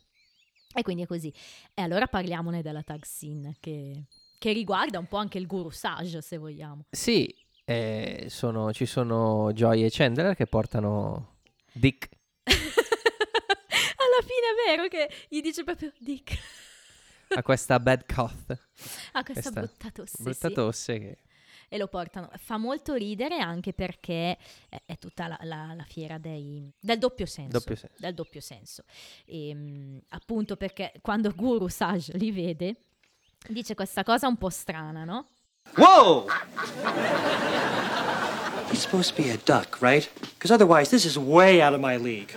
E quindi è così. E allora parliamone della tag scene che, che riguarda un po' anche il guru Sage, se vogliamo. Sì, eh, sono- ci sono Joy e Chandler che portano Dick. È vero che gli dice proprio Dick. ha questa bad cough, ha questa, questa brutta tosse. brutta sì. tosse che... e lo portano. Fa molto ridere anche perché è, è tutta la, la- la fiera dei- del doppio senso. Doppio senso. Del doppio senso. Ehm, appunto perché quando Guru Saj li vede, dice questa cosa un po' strana, no? Whoa! He's supposed to be a duck, right? Because otherwise, this is way out of my league.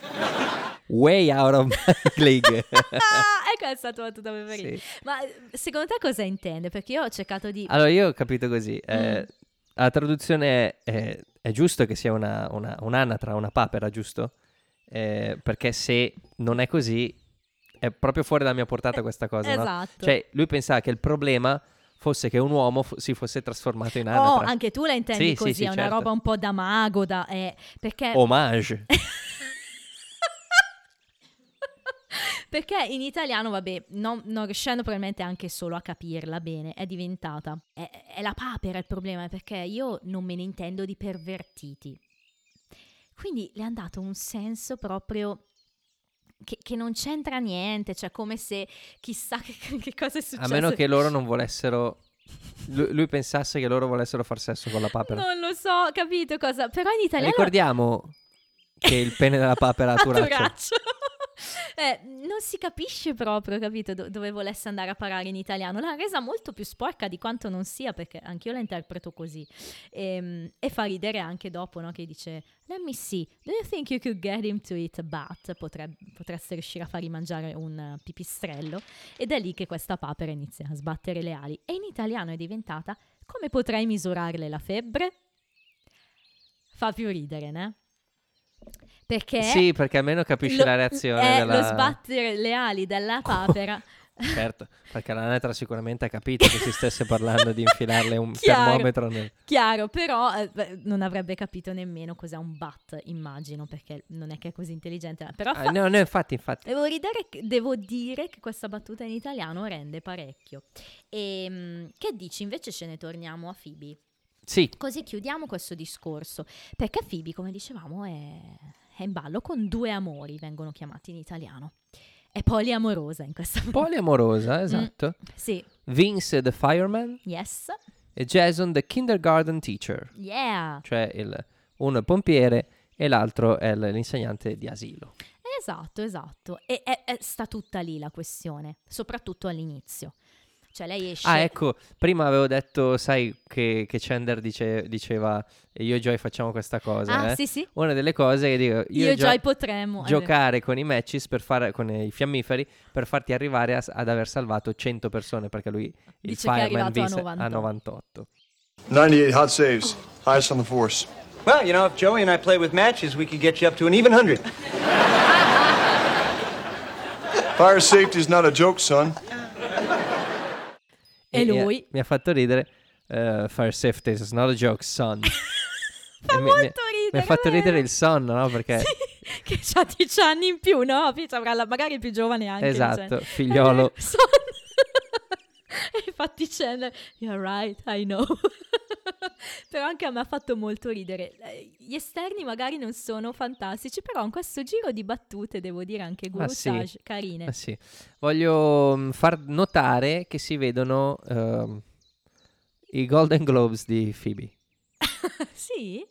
Way out of my league. Ah, ecco è stata la tua preferita. Sì. Ma eh, secondo te cosa intende? Perché io ho cercato di... Allora, io ho capito così. eh, Mm. La traduzione è, è giusto che sia una, una- un'anatra, una papera, giusto? Eh, perché se non è così, è proprio fuori dalla mia portata questa cosa, no? esatto. Cioè, lui pensava che il problema fosse che un uomo fo- si fosse trasformato in Oh, anatra. anche tu la intendi Sì, sì, così, sì, è una certo. roba un po' da mago, da... eh, perché... Homage. Perché in italiano, vabbè, non, non riuscendo probabilmente anche solo a capirla bene, è diventata. È, è la papera il problema, perché io non me ne intendo di pervertiti. Quindi le hanno dato un senso proprio. Che, che non c'entra niente, cioè come se chissà che, che cosa è successo. A meno che loro non volessero... Lui, lui pensasse che loro volessero far sesso con la papera. Non lo so, capito cosa. Però in italiano. Ricordiamo che il pene della papera ha turaccio. turaccio. Eh, non si capisce proprio, capito, do- dove volesse andare a parare in italiano. L'ha resa molto più sporca di quanto non sia, perché anch'io la interpreto così. Ehm, E, fa ridere anche dopo, no? Che dice, let me see, do you think you could get him to eat a bat? Potrebbe, potreste riuscire a fargli mangiare un pipistrello. Ed è lì che questa papera inizia a sbattere le ali. E in italiano è diventata, come potrei misurarle la febbre? Fa più ridere, né? Perché... Sì, perché almeno capisci Lo- la reazione è della... lo sbattere le ali della papera. Certo, perché la Netra sicuramente ha capito che si stesse parlando di infilarle un Chiaro. termometro nel... Chiaro, però eh, non avrebbe capito nemmeno cos'è un bat, immagino, perché non è che è così intelligente. Però Ah, fa- no, no, infatti, infatti. devo, ridere devo dire che questa battuta in italiano rende parecchio. E che dici? Invece ce ne torniamo a Phoebe. Sì, Così chiudiamo questo discorso. Perché Phoebe, come dicevamo, è, è in ballo con due amori, vengono chiamati in italiano. È poliamorosa in questa Mm. poliamorosa, esatto. Sì, Vince the fireman yes, e Jason the kindergarten teacher. yeah. Cioè il- uno è il pompiere e l'altro è l'insegnante di asilo. Esatto, esatto. E è- è- sta tutta lì la questione, soprattutto all'inizio. Cioè lei esce... Ah, ecco, prima avevo detto, sai, che, che Chandler dice- diceva io e Joy facciamo questa cosa. Ah, eh? sì, sì. Una delle cose che dico, io, Io, e Joy potremmo... giocare con i matches per fare con i fiammiferi per farti arrivare a- ad aver salvato 100 persone perché lui il Dice che è fireman vinse 98. a 98 98 hot saves, highest on the force. Well, you know, if Joey and I play with matches, we could get you up to an even hundred. Fire safety is not a joke, son. E lui? mi ha fatto ridere eh, fire safety is not a joke son Fa E mi- mi- molto mi ridere, ha fatto vero? ridere il son no perché Sì, che ha 10 anni in più, no? Magari più giovane anche. Esatto, figliolo. Eh, son- e infatti Chandler, you're right, I know. però anche a me ha fatto molto ridere. Gli esterni magari non sono fantastici, però in questo giro di battute, devo dire anche Guru Ah, sì. Sage, carine. Ah, sì. voglio mm, far notare che si vedono ehm, i Golden Globes di Phoebe sì?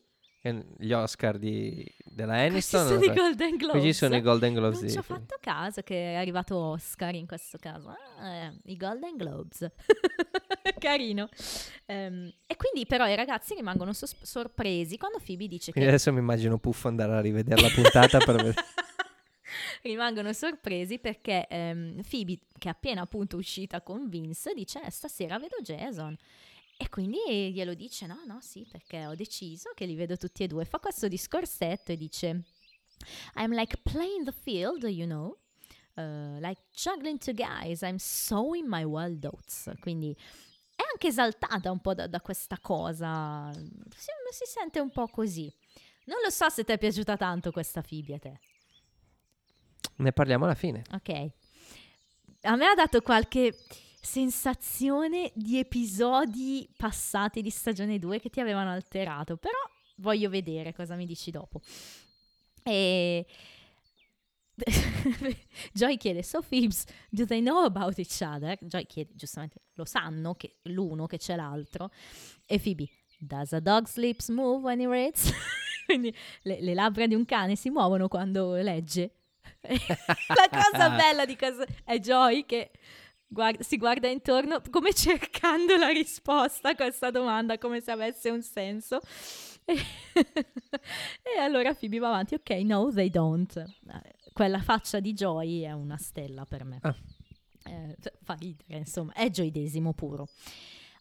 Gli Oscar di, della Questi Aniston sono non i. Golden Globes. Qui ci sono i Golden Globes Non ci ho fatto caso che è arrivato Oscar in questo caso. Ah, eh, I Golden Globes. Carino. Ehm, e quindi però i ragazzi rimangono sos- sorpresi quando Phoebe dice quindi che... adesso mi immagino Puffo andare a rivedere la puntata per vedere rimangono sorpresi perché ehm, Phoebe, che è appena appunto uscita con Vince, dice "Eh, stasera vedo Jason. E quindi glielo dice no, no, sì, perché ho deciso che li vedo tutti e due. Fa questo discorsetto e dice I'm like playing the field, you know, uh, like juggling two guys, I'm so in my wild oats. Quindi è anche esaltata un po' da, da questa cosa, si, si sente un po' così. Non lo so se ti è piaciuta tanto questa Phoebe a te. ne parliamo alla fine Ok. A me ha dato qualche sensazione di episodi passati di stagione 2 che ti avevano alterato, però voglio vedere cosa mi dici dopo. E Joy chiede, so Phoebes, do they know about each other? Joy chiede, giustamente, lo sanno che l'uno che c'è l'altro. E Phoebe, does a dog's lips move when he reads? Quindi le, le labbra di un cane si muovono quando legge. La cosa bella di cosa è Joy che guarda, si guarda intorno come cercando la risposta a questa domanda, come se avesse un senso. E, e allora Phoebe va avanti, ok, no, they don't. Quella faccia di Joy è una stella per me. Ah. Eh, fa ridere, insomma, è gioidesimo puro.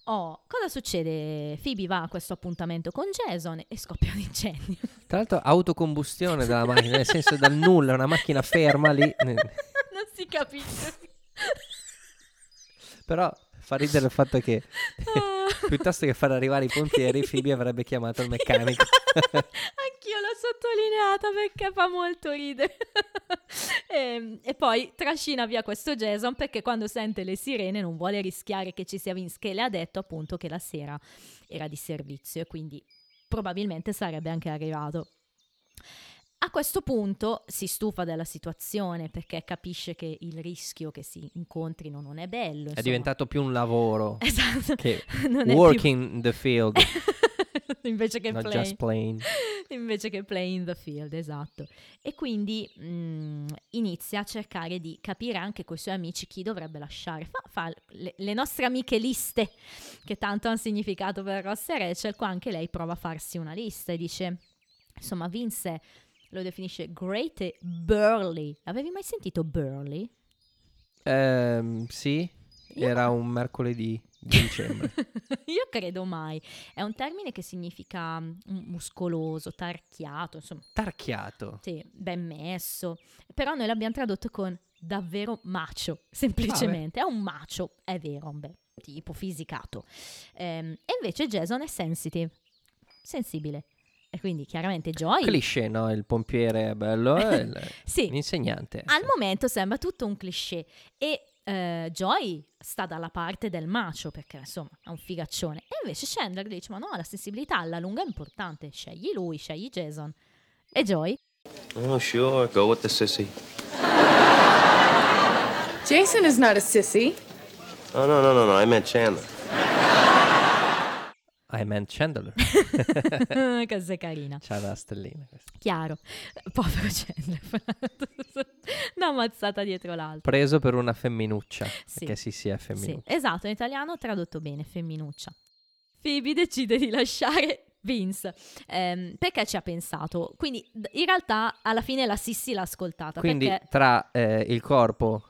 Oh, cosa succede? Phoebe va a questo appuntamento con Jason e scoppia un incendio. Tra l'altro autocombustione della macchina, nel senso dal nulla, una macchina ferma lì. non si capisce. Però fa ridere il fatto che piuttosto che far arrivare i pompieri, Phoebe avrebbe chiamato il meccanico. Anch'io l'ho sottolineata perché fa molto ridere. e, e poi trascina via questo Jason perché quando sente le sirene non vuole rischiare che ci sia Vince che le ha detto appunto che la sera era di servizio e quindi probabilmente sarebbe anche arrivato. A questo punto si stufa della situazione perché capisce che il rischio che si incontrino non è bello. È insomma. diventato più un lavoro Esatto. che Non è working in the field, più... invece che not playing. just playing. invece che play in the field, esatto. E quindi mh, inizia a cercare di capire anche con i suoi amici chi dovrebbe lasciare. Fa, fa le, le nostre amiche liste, che tanto hanno significato per Ross e Rachel, qua anche lei prova a farsi una lista e dice, insomma, Vince lo definisce great e burly. Avevi mai sentito burly? Ehm, sì, Io- era un mercoledì di dicembre. Io credo mai. È un termine che significa mm, muscoloso, tarchiato, insomma, Tarchiato. Sì, ben messo. Però noi l'abbiamo tradotto con davvero macio, semplicemente. è un macio, è vero, beh, tipo fisicato. Ehm, e invece Jason è sensitive, sensibile. E quindi chiaramente Joy... Cliché, no? Il pompiere è bello e il- Sì, l'insegnante. al momento sembra tutto un cliché. E eh, Joy sta dalla parte del macio perché insomma è un figaccione. E invece Chandler dice: Ma no, la sensibilità alla lunga è importante. Scegli lui, scegli Jason. E Joy? Oh, sure. Go with the sissy. Jason is not a sissy. Oh, no, no, no, no. I meant Chandler. I meant Chandler. Cosa carina. C'ha la stellina. questa. Chiaro. Povero Chandler. Una mazzata dietro l'altra. Preso per una femminuccia. Sì. Perché sì, sì, è Sì, femminuccia. esatto, in italiano tradotto bene, femminuccia. Phoebe decide di lasciare Vince ehm, perché ci ha pensato. Quindi in realtà alla fine la Sissi l'ha ascoltata. Quindi perché tra eh, il corpo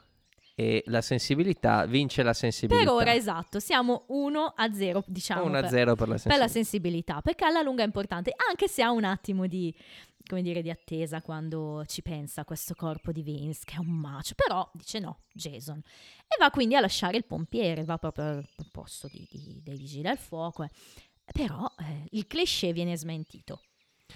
e la sensibilità vince la sensibilità. per ora esatto, siamo 1 a 0, diciamo. 1 a per- 0 per la per sensibilità. la sensibilità, perché alla lunga è importante, anche se ha un attimo di, come dire, di attesa quando ci pensa questo corpo di Vince, che è un macio, però dice no, Jason. E va quindi a lasciare il pompiere, va proprio al posto di- di- dei vigili al fuoco. eh. Però eh, il cliché viene smentito.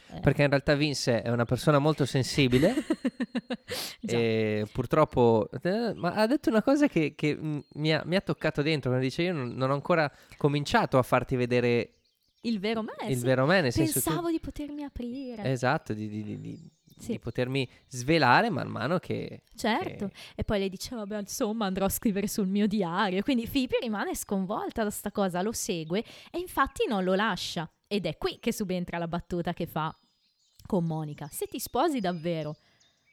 Eh. Perché in realtà Vince è una persona molto sensibile e purtroppo eh, ma ha detto una cosa che, che, mi, ha, mi ha toccato dentro quando dice io non, non ho ancora cominciato a farti vedere Il vero me, il sì. vero me nel senso tu- Pensavo di potermi aprire. esatto di, di- di- Sì. di potermi svelare man mano che Certo, che- e poi lei dice, vabbè, insomma, andrò a scrivere sul mio diario. Quindi Phoebe rimane sconvolta da sta cosa, lo segue e infatti non lo lascia. Ed è qui che subentra la battuta che fa con Monica. Se ti sposi davvero,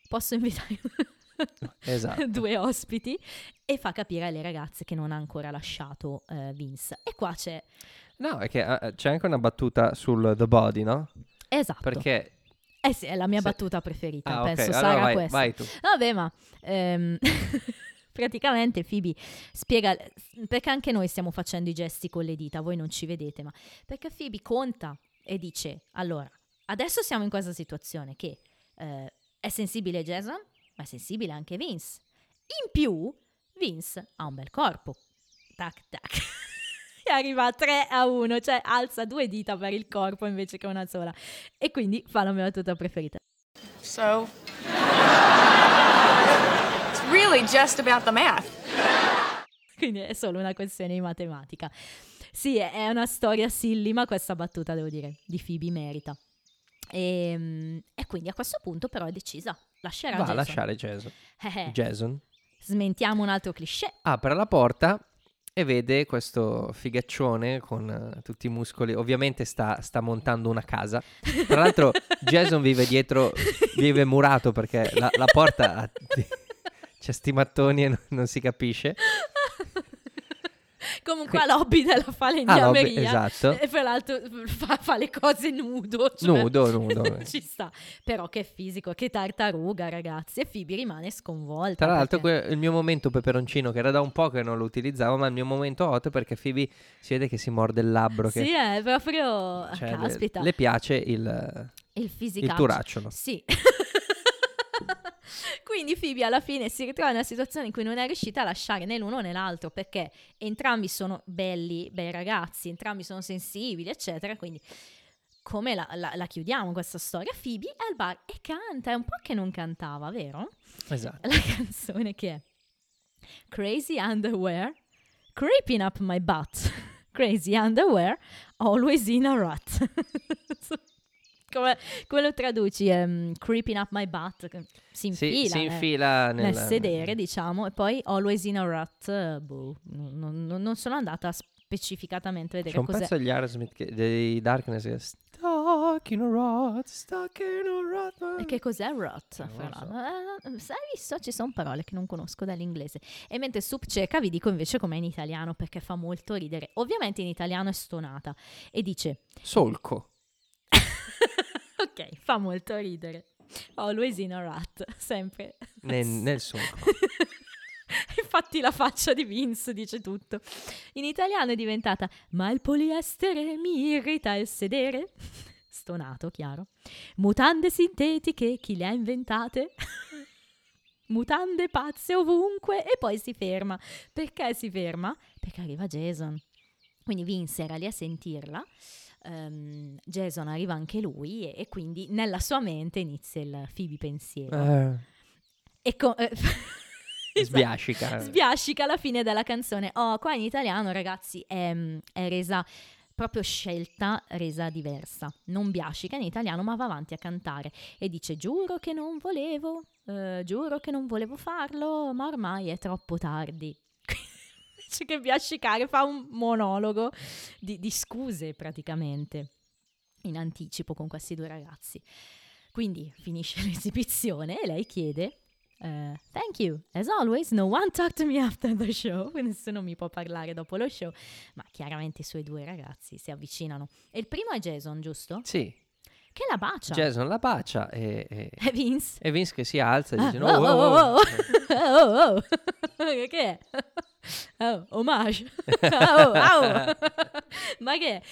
posso invitare esatto due ospiti e fa capire alle ragazze che non ha ancora lasciato eh, Vince. E qua c'è... no è che eh, c'è anche una battuta sul The Body no? Esatto. perché Eh sì, è la mia Se- battuta preferita, ah, penso allora sarà vai, questa. vai tu Vabbè, ma ehm, praticamente Phoebe spiega, perché anche noi stiamo facendo i gesti con le dita, voi non ci vedete, ma perché Phoebe conta e dice, allora, adesso siamo in questa situazione che eh, è sensibile Jason, ma è sensibile anche Vince. In più, Vince ha un bel corpo. Tac, tac. E arriva a 3 a 1, cioè alza due dita per il corpo invece che una sola. E quindi fa la mia battuta preferita. So. Really just about the math. Quindi è solo una questione di matematica. Sì, è una storia silly, ma questa battuta, devo dire, di Phoebe merita. E, mm, e quindi a questo punto però è decisa, lascerà Va a Jason. lasciare Jason. Eh, eh. Jason Smentiamo un altro cliché. apre la porta e vede questo figaccione con eh, tutti i muscoli. Ovviamente sta, sta montando una casa. Tra l'altro, Jason vive dietro, vive murato perché la, la porta c'è sti mattoni e non, non si capisce. Comunque a lobby della Ah, falegnameria. esatto. E fra l'altro fa, fa le cose nudo. cioè- Nudo, nudo. Ci sta. Però che fisico, che tartaruga, ragazzi. E Phoebe rimane sconvolta. Tra l'altro, perché- que- il mio momento peperoncino, che era da un po' che non lo utilizzavo, ma il mio momento hot perché Phoebe si vede che si morde il labbro. Che, Sì, è proprio... cioè, le- Caspita. le, piace il, il il fisicaggio. turacciolo. Sì. Quindi Phoebe alla fine si ritrova in una situazione in cui non è riuscita a lasciare né l'uno né l'altro perché entrambi sono belli, bei ragazzi, entrambi sono sensibili, eccetera. Quindi come la, la- la chiudiamo questa storia? Phoebe è al bar e canta, è un po' che non cantava, vero? Esatto. La canzone che è Crazy Underwear, Creeping Up My Butt, Crazy Underwear, Always in a Rut. come, come lo traduci? Ehm, creeping Up My Butt, si infila, si eh, infila nel, nel, sedere, diciamo, e poi Always in a Rut, boh, non, non- non sono andata a specificatamente a C'è vedere un cos'è. pezzo degli Aerosmith che- dei Darkness che Stuck in a rot, stuck in a rot. man." E che cos'è rot? So. Eh, sai, visto, ci sono parole che non conosco dall'inglese. E mentre Sup Ceca vi dico invece com'è in italiano perché fa molto ridere. Ovviamente in italiano è stonata e dice, Solco. Ok, fa molto ridere. Always in a rat, sempre. Nel, nel solco. Infatti la faccia di Vince dice tutto. In italiano è diventata Ma il poliestere mi irrita il sedere. Stonato, chiaro. Mutande sintetiche, chi le ha inventate? Mutande pazze ovunque e poi si ferma. Perché si ferma? Perché arriva Jason. Quindi Vince era lì a sentirla. Ehm, Jason arriva anche lui e, e quindi nella sua mente inizia il Phoebe pensiero. Eh, E co- eh, esatto. sbiascica. Sbiascica alla fine della canzone. Oh, qua in italiano, ragazzi, è, è resa proprio scelta, resa diversa. Non biascica in italiano, ma va avanti a cantare e dice: Giuro che non volevo, eh, giuro che non volevo farlo, ma ormai è troppo tardi. Invece che biascicare, fa un monologo di, di scuse praticamente in anticipo con questi due ragazzi. Quindi finisce l'esibizione e lei chiede eh, thank you. As always, no one talked to me after the show. Nessuno mi può parlare dopo lo show. Ma chiaramente i suoi due ragazzi si avvicinano. E il primo è Jason, giusto? Sì, Che la bacia. Jason la bacia e, e, È Vince. e Vince che si alza e Ah, dice: oh, "No, oh, oh, oh, oh." oh, oh. che è? Oh, omage. Oh, oh. Ma che è?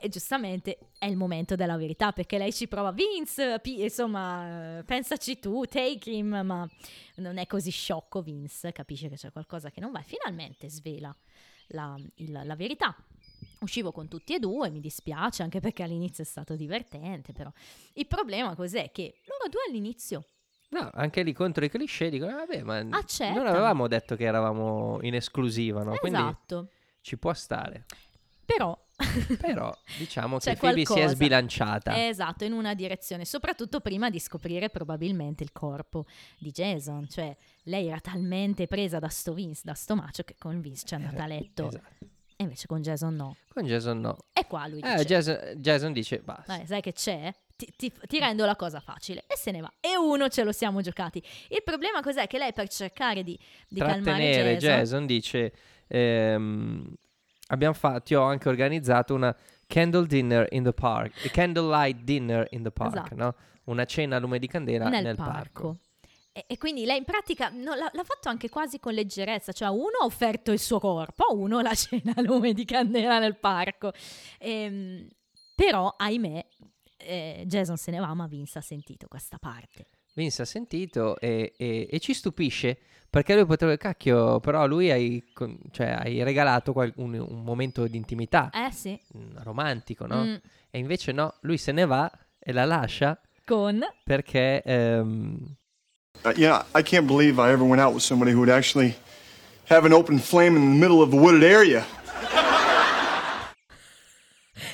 E giustamente è il momento della verità perché lei ci prova. Vince, pi- insomma, pensaci tu, take him, ma non è così sciocco Vince, capisce che c'è qualcosa che non va e finalmente svela la, il- la verità. Uscivo con tutti e due, mi dispiace anche perché all'inizio è stato divertente, però il problema cos'è? Che loro due all'inizio No, anche lì contro i cliché dicono: "Eh, Vabbè, ma Accettano. non avevamo detto che eravamo in esclusiva, no? Quindi Esatto. ci può stare. Però Però diciamo che Phoebe si è sbilanciata. Esatto, in una direzione, soprattutto prima di scoprire probabilmente il corpo di Jason, cioè lei era talmente presa da sto Vince, da sto macio che con Vince ci è andata a letto Esatto. E invece con Jason no. Con Jason no. E qua lui Eh, dice, Jason, Jason dice: Basta. "Vabbè, sai che c'è? Ti, ti- ti rendo la cosa facile e se ne va. E uno ce lo siamo giocati. Il problema cos'è? Che lei per cercare di, di calmare Jason, Jason dice ehm, abbiamo fatto ho anche organizzato una candle dinner in the park candlelight dinner in the park Esatto. no? una cena a lume di candela nel, nel, parco. E, e quindi lei in pratica no, l'ha, l'ha fatto anche quasi con leggerezza, cioè uno ha offerto il suo corpo, uno la cena a lume di candela nel parco. Ehm, però, ahimè, eh, Jason se ne va, ma Vince ha sentito questa parte. Vince ha sentito e, e- e ci stupisce perché lui potrebbe cacchio però lui hai, cioè, hai regalato qual- un, un momento di intimità Eh sì. mm, romantico no? Mm, e invece no lui se ne va e la lascia con... perché ehm, Uh, you know, I can't believe I ever went out with somebody who would actually have an open flame in the middle of a wooded area.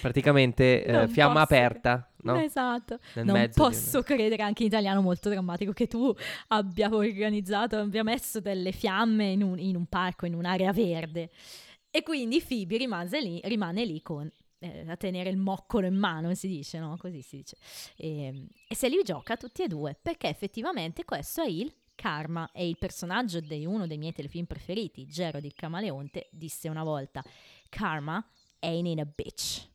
praticamente eh, fiamma posso. aperta no? Esatto. Nel non posso credere, anche in italiano molto drammatico, che tu abbia organizzato, abbia messo delle fiamme in un, in un parco, in un'area verde. E quindi Phoebe rimase lì, rimane lì con, eh, a tenere il moccolo in mano, si dice, no? Così si dice. E, e se li gioca tutti e due, perché effettivamente questo è il karma. E il personaggio di uno dei miei telefilm preferiti, Gerald il Camaleonte, disse una volta, karma ain't in a bitch.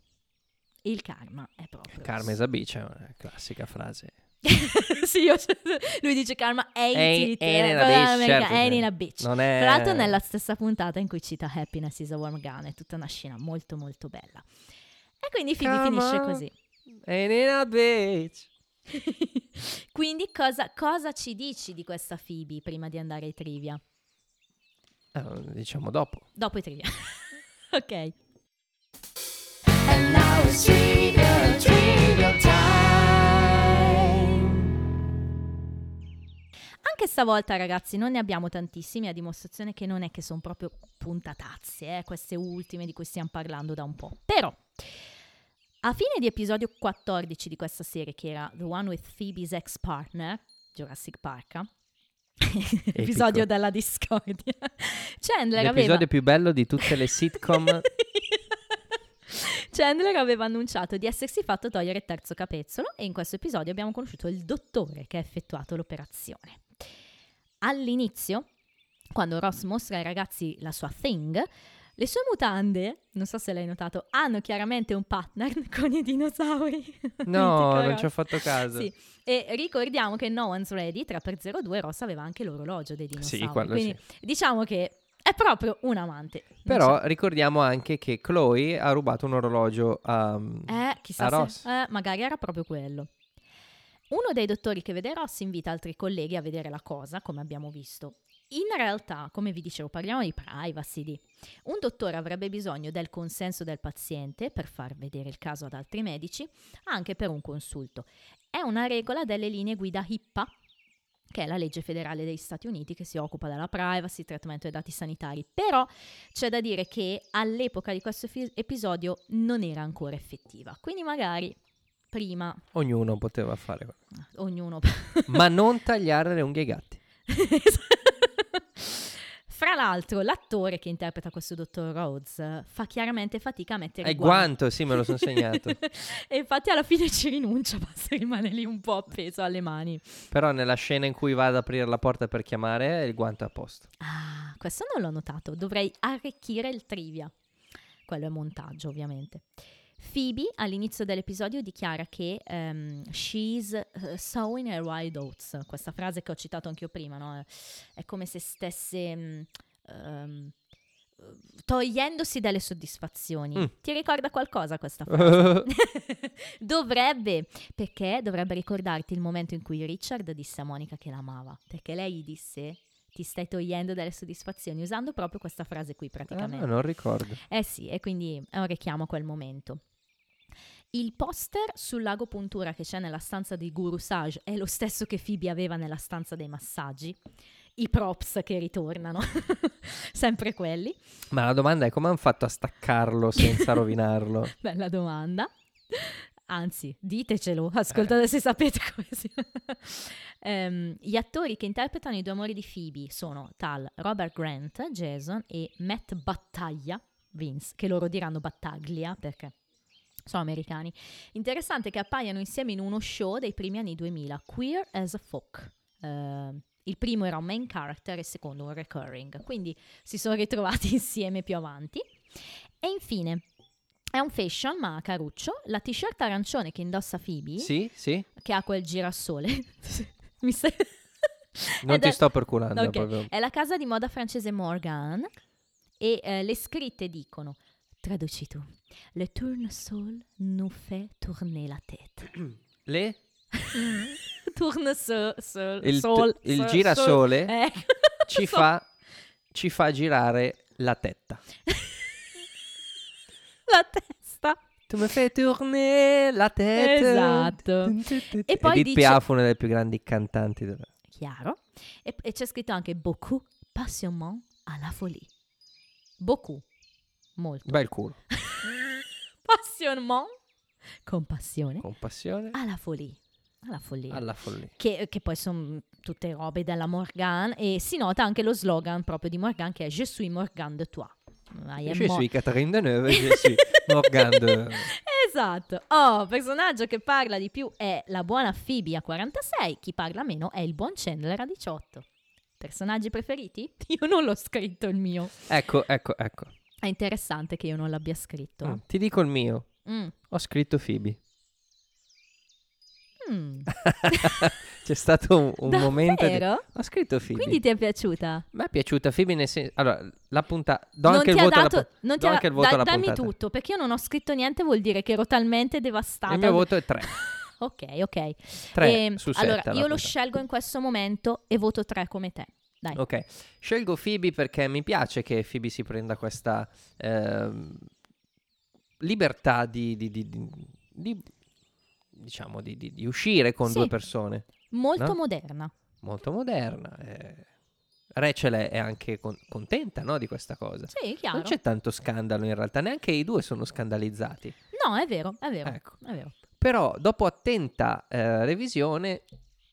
Il karma è proprio... Carmen Zabice è una classica frase. sì, io- lui dice karma ain't, Ain't- it, ain't in a America, certo, ain't sì. in a bitch. Non è- Tra l'altro nella stessa puntata in cui cita Happiness is a warm gun, è tutta una scena molto molto bella. E quindi Come finisce così. Ain't in a bitch. quindi cosa, cosa ci dici di questa Phoebe prima di andare ai trivia? Eh, diciamo dopo. Dopo i trivia. ok. Anche stavolta, ragazzi, non ne abbiamo tantissimi, a dimostrazione che non è che sono proprio puntatazze, eh, queste ultime di cui stiamo parlando da un po'. Però, a fine di episodio 14 di questa serie, che era The One with Phoebe's Ex Partner, Jurassic Park, eh, episodio della discordia, Chandler aveva... L'episodio più bello di tutte le sitcom. Chandler aveva annunciato di essersi fatto togliere il terzo capezzolo e in questo episodio abbiamo conosciuto il dottore che ha effettuato l'operazione. All'inizio, quando Ross mostra ai ragazzi la sua thing, le sue mutande, non so se l'hai notato, hanno chiaramente un pattern con i dinosauri. No, non ci ho fatto caso. Sì, e ricordiamo che No One's Ready 3x02 Ross aveva anche l'orologio dei dinosauri. quello quindi diciamo che è proprio un amante. Però ricordiamo anche che Chloe ha rubato un orologio a... Eh, chissà a se Ross. eh, magari era proprio quello. Uno dei dottori che vede Ross invita altri colleghi a vedere la cosa, come abbiamo visto. In realtà, come vi dicevo, parliamo di privacy. Di. Un dottore avrebbe bisogno del consenso del paziente per far vedere il caso ad altri medici, anche per un consulto. È una regola delle linee guida HIPAA, che è la legge federale degli Stati Uniti che si occupa della privacy, trattamento dei dati sanitari. Però c'è da dire che all'epoca di questo episodio non era ancora effettiva. Quindi magari prima Ognuno poteva fare ognuno... Ma non tagliare le unghie ai gatti. Fra l'altro, l'attore che interpreta questo dottor Rhodes fa chiaramente fatica a mettere È il il guanto, sì, me lo sono segnato. e infatti alla fine ci rinuncia, basta rimane lì un po' appeso alle mani. Però nella scena in cui va ad aprire la porta per chiamare, il guanto è a posto. Ah, questo non l'ho notato, dovrei arricchire il trivia. Quello è montaggio, ovviamente. Phoebe all'inizio dell'episodio dichiara che ehm, she's uh, sowing her wild oats, questa frase che ho citato anche io prima, no? È come se stesse ehm, togliendosi delle soddisfazioni. Mm. Ti ricorda qualcosa questa frase? dovrebbe, perché dovrebbe ricordarti il momento in cui Richard disse a Monica che l'amava, perché lei gli disse ti stai togliendo delle soddisfazioni, usando proprio questa frase qui praticamente. Ah, non ricordo. Eh sì, e quindi è un richiamo a quel momento. Il poster sul lago puntura che c'è nella stanza di Guru Sage è lo stesso che Phoebe aveva nella stanza dei massaggi. I props che ritornano, sempre quelli. Ma la domanda è come hanno fatto a staccarlo senza rovinarlo? Bella domanda. Anzi, ditecelo, ascoltate se sapete come si... Ehm, gli attori che interpretano i due amori di Phoebe sono tal Robert Grant, Jason, e Matt Battaglia, Vince, che loro diranno Battaglia perché sono americani. Interessante che appaiano insieme in uno show dei primi anni 2000, Queer as a Folk. Ehm, il primo era un main character e il secondo un recurring, quindi si sono ritrovati insieme più avanti. E infine, è un fashion, ma caruccio. La t-shirt arancione che indossa Phoebe, Sì, sì. che ha quel girasole. Mi stai... Non Ed ti è- sto perculando. Ok, proprio. È la casa di moda francese Morgan e eh, le scritte dicono, traduci tu, le tournesol nous fait tourner la tête. Le? tournesol, Il, sol, il sol, girasole sol. Eh, ci, fa, ci fa girare la tetta. la testa. Tu mi fai tourner la testa. Esatto. E poi Edith dice- Piaf, una delle più grandi cantanti. della- Chiaro. E, e c'è scritto anche beaucoup passionnement à la folie. Beaucoup. Molto. Bel culo. Passionnement compassione, compassione alla follia. Alla follia. alla follia. che, che poi sono tutte robe della Morgan e si nota anche lo slogan proprio di Morgan che è Je suis Morgan de toi. I Je suis Catherine Deneuve, je suis Morgan de... Esatto. Oh, personaggio che parla di più è la buona Phoebe a 46, chi parla meno è il buon Chandler a 18. Personaggi preferiti? Io non l'ho scritto il mio. Ecco, ecco, ecco. È interessante che io non l'abbia scritto. Mm, ti dico il mio. Mm. Ho scritto Phoebe. Mm. C'è stato un, un momento di... Ho scritto Phoebe. Quindi ti è piaciuta? Me è piaciuta Phoebe nel senso... Allora, la puntata... Do non anche il ha voto alla dato, pu- non ti do ha- anche il voto da- alla dammi puntata. tutto, perché io non ho scritto niente, vuol dire che ero talmente devastata. Il mio voto è 3. Ok, ok. 3 Ehm, su 7. allora, io lo scelgo in questo momento e voto 3 come te. Dai. Ok, scelgo Phoebe perché mi piace che Phoebe si prenda questa ehm, libertà di, di- di- di- di- diciamo di, uscire con Sì. due persone. Molto no? moderna. Molto moderna. eh. Rachel è è anche con- contenta no, di questa cosa. Sì, chiaro. Non c'è tanto scandalo in realtà, neanche i due sono scandalizzati. No, è vero, è vero. Ecco. È vero. Però dopo attenta eh, revisione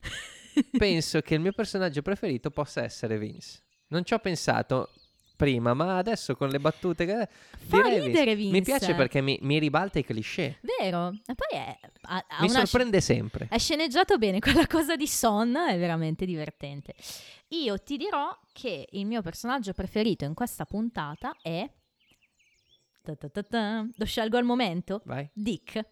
penso che il mio personaggio preferito possa essere Vince. Non ci ho pensato prima, ma adesso con le battute che Fa ridere Mi Vince. piace perché mi, mi ribalta i cliché. Vero. E poi è, ha, ha Mi una sorprende sempre. È sceneggiato bene, quella cosa di Son è veramente divertente. Io ti dirò che il mio personaggio preferito in questa puntata è... ta ta ta ta. Lo scelgo al momento? Vai. Dick.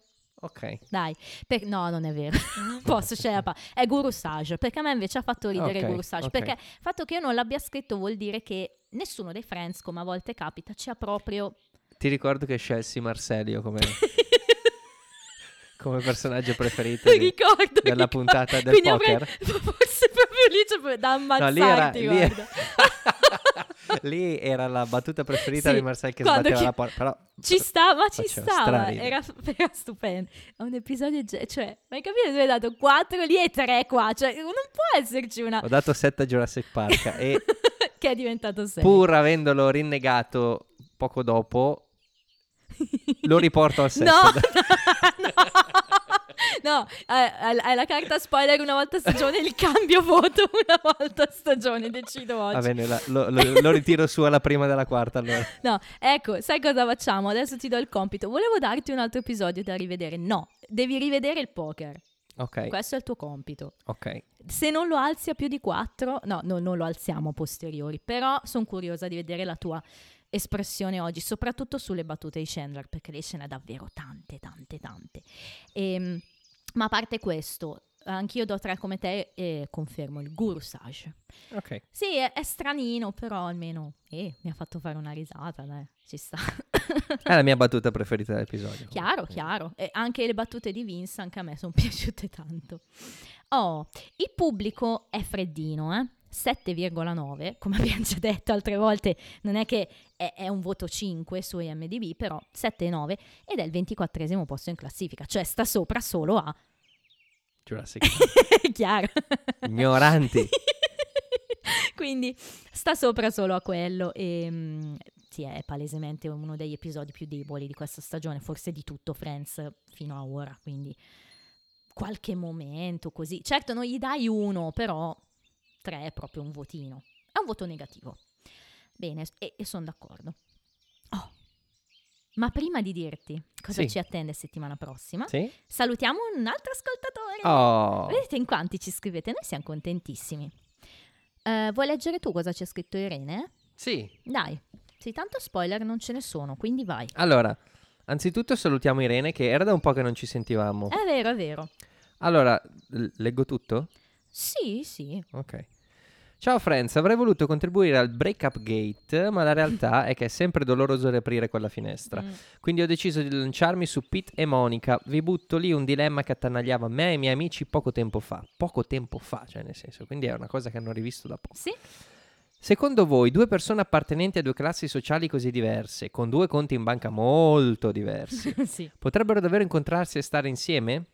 Ok. Dai, Per- no, non è vero. Posso scegliere. pa- È Guru Sage, perché a me invece ha fatto ridere Ok, Guru Sage. ok. Perché il fatto che io non l'abbia scritto vuol dire che nessuno dei Friends, come a volte capita, c'ha proprio. Ti ricordo che scelsi Marcelio come, come personaggio preferito di- ricordo della ricordo. puntata del Quindi avrei- poker. forse proprio lì c'è da No, lì era, ammazzarti, lì, guarda. Lì era la battuta preferita Sì, di Marcel che sbatteva chi- la porta. Però Ci sta, ma ci stava. Era, era stupendo. È un episodio, ge- cioè, ma hai capito? Tu hai dato 4 lì e 3 qua. Cioè, non può esserci una. ho dato 7 a Jurassic Park e che è diventato 6. pur avendolo rinnegato poco dopo, lo riporto al 7. No, no, hai, hai- hai la carta spoiler una volta a stagione, il cambio voto una volta a stagione, decido oggi. Va bene, la- lo, lo- lo ritiro su alla prima della quarta allora. No, ecco, sai cosa facciamo? Adesso ti do il compito. Volevo darti un altro episodio da rivedere. No, devi rivedere il poker. Ok, Questo è il tuo compito. ok. Se non lo alzi a più di 4, no, no, non lo alziamo a posteriori, però sono curiosa di vedere la tua espressione oggi, soprattutto sulle battute di Chandler, perché lei ce n'ha davvero tante, tante, tante. Ehm, ma a parte questo, anch'io do 3 come te e confermo il Guru Sage. Ok. Sì, è, è stranino, però almeno eh, mi ha fatto fare una risata, dai, ci sta. È la mia battuta preferita dell'episodio. Chiaro, Eh, chiaro. E anche le battute di Vince, anche a me sono piaciute tanto. Oh, il pubblico è freddino, eh? 7,9, come abbiamo già detto altre volte, non è che è, è un voto 5 su IMDb, però 7,9 ed è il 24 posto in classifica, cioè sta sopra solo a... Jurassic Park. Chiaro. Ignoranti. Quindi sta sopra solo a quello e mm, sì, è palesemente uno degli episodi più deboli di questa stagione, forse di tutto Friends fino a ora, quindi qualche momento così. Certo non gli dai uno, però tre è proprio un votino. È un voto negativo. Bene, e, sono d'accordo. Oh, ma prima di dirti cosa Sì. ci attende settimana prossima, Sì? salutiamo un altro ascoltatore. Oh. Vedete in quanti ci scrivete? Noi siamo contentissimi. Eh, vuoi leggere tu cosa c'è scritto Irene? Sì. Dai, sì, tanto spoiler non ce ne sono, quindi vai. Allora, anzitutto salutiamo Irene che era da un po' che non ci sentivamo. È vero, è vero. Allora, leggo tutto? Sì, sì. Ok. Ciao Friends, avrei voluto contribuire al breakup gate, ma la realtà è che è sempre doloroso riaprire quella finestra. Mm. Quindi ho deciso di lanciarmi su Pete e Monica. Vi butto lì un dilemma che attanagliava me e i miei amici poco tempo fa. Poco tempo fa, cioè nel senso, quindi è una cosa che hanno rivisto da poco. Sì? Secondo voi, due persone appartenenti a due classi sociali così diverse, con due conti in banca molto diversi, sì. potrebbero davvero incontrarsi e stare insieme?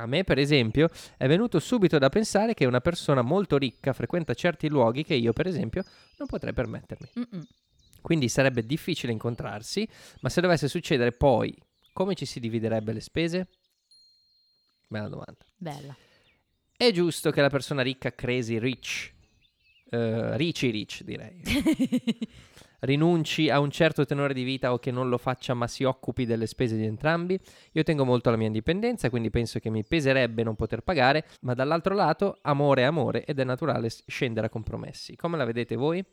A me, per esempio, è venuto subito da pensare che una persona molto ricca frequenta certi luoghi che io, per esempio, non potrei permettermi. Mm-mm. Quindi sarebbe difficile incontrarsi, ma se dovesse succedere poi come ci si dividerebbe le spese? Bella domanda. Bella. È giusto che la persona ricca crazy rich, eh, ricci rich direi, rinunci a un certo tenore di vita o che non lo faccia ma si occupi delle spese di entrambi. Io tengo molto alla mia indipendenza, quindi penso che mi peserebbe non poter pagare, ma dall'altro lato amore è amore ed è naturale scendere a compromessi. Come la vedete voi?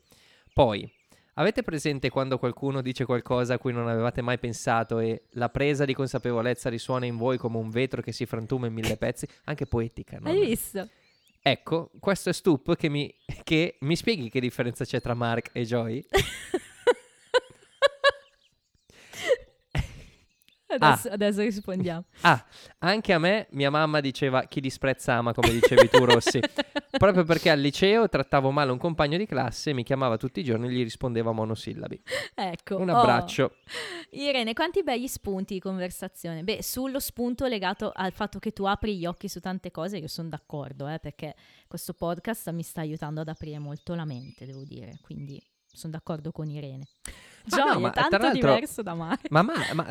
Poi, avete presente quando qualcuno dice qualcosa a cui non avevate mai pensato e la presa di consapevolezza risuona in voi come un vetro che si frantuma in mille pezzi? Anche poetica, no? Hai visto? Ecco, questo è Stup che mi, che mi spieghi che differenza c'è tra Mark e Joy? Adesso, adesso rispondiamo. Ah, anche a me mia mamma diceva chi disprezza ama, come dicevi tu Rossi. Proprio perché al liceo trattavo male un compagno di classe, mi chiamava tutti i giorni e gli rispondeva a monosillabi. Ecco. Un oh. abbraccio. Irene, quanti begli spunti di conversazione? Beh, sullo spunto legato al fatto che tu apri gli occhi su tante cose, io sono d'accordo, eh, perché questo podcast mi sta aiutando ad aprire molto la mente, devo dire, quindi sono d'accordo con Irene. Ah, Joy no, ma è tanto diverso da Mark. Ma, ma- ma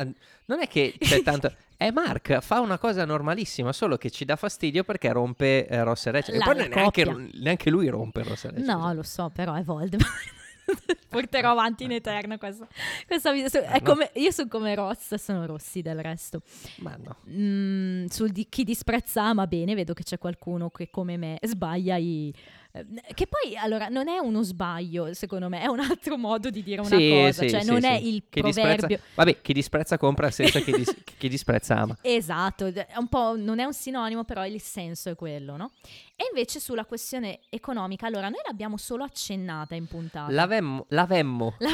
non è che c'è tanto... È Mark, fa una cosa normalissima, solo che ci dà fastidio perché rompe eh, Ross e Rachel. E La- poi la neanche, neanche lui rompe Ross e Rachel. No, lo so, però è Voldemort. Porterò avanti in eterno questa, questa. So- È no. come, io sono come Ross, sono rossi del resto. Ma no. Mm, sul di chi disprezza ama bene, vedo che c'è qualcuno che come me sbaglia i... eh, Che poi, allora, non è uno sbaglio, secondo me, è un altro modo di dire una Sì, cosa. sì, cioè, sì, non è il Chi proverbio... disprezza- Vabbè, chi disprezza compra senza chi, dis- chi disprezza ama. Esatto, è un po', non è un sinonimo, però il senso è quello, no? E invece sulla questione economica, allora, noi l'abbiamo solo accennata in puntata. L'avemmo, l'avemmo. La-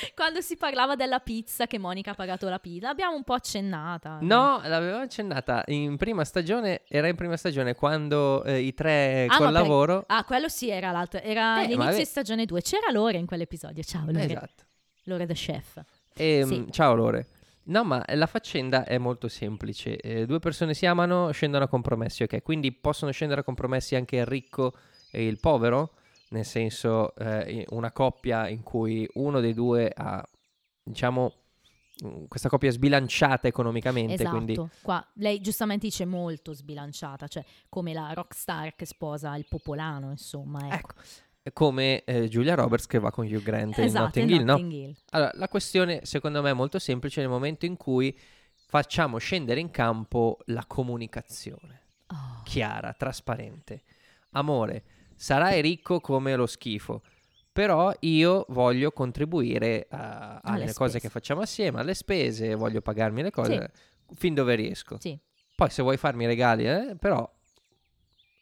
Quando si parlava della pizza, che Monica ha pagato la pizza, l'abbiamo un po' accennata. No, l'avevo accennata in prima stagione, era in prima stagione quando eh, i tre Ah, col ma per- lavoro... Ah, quello sì, era l'altro. Era Eh, l'inizio di stagione 2. C'era Lore in quell'episodio. Ciao, Lore. Esatto. Lore the chef. Ehm, Sì. Ciao Lore. No, ma la faccenda è molto semplice. Eh, due persone si amano, scendono a compromessi, ok? Quindi possono scendere a compromessi anche il ricco e il povero? Nel senso, eh, una coppia in cui uno dei due ha, diciamo, mm, questa coppia è sbilanciata economicamente, Esatto. quindi Qua lei giustamente dice molto sbilanciata, cioè come la rockstar che sposa il popolano, insomma. Ecco. Ecco, come eh, Julia Roberts che va con Hugh Grant in esatto, Notting in Hill, no? Notting Hill. Allora, la questione secondo me è molto semplice nel momento in cui facciamo scendere in campo la comunicazione Oh. chiara, trasparente. Amore, sarai ricco come lo schifo, però io voglio contribuire a- alle Alle cose che facciamo assieme, alle spese, voglio pagarmi le cose fin dove riesco. Sì. Poi se vuoi farmi regali, eh, però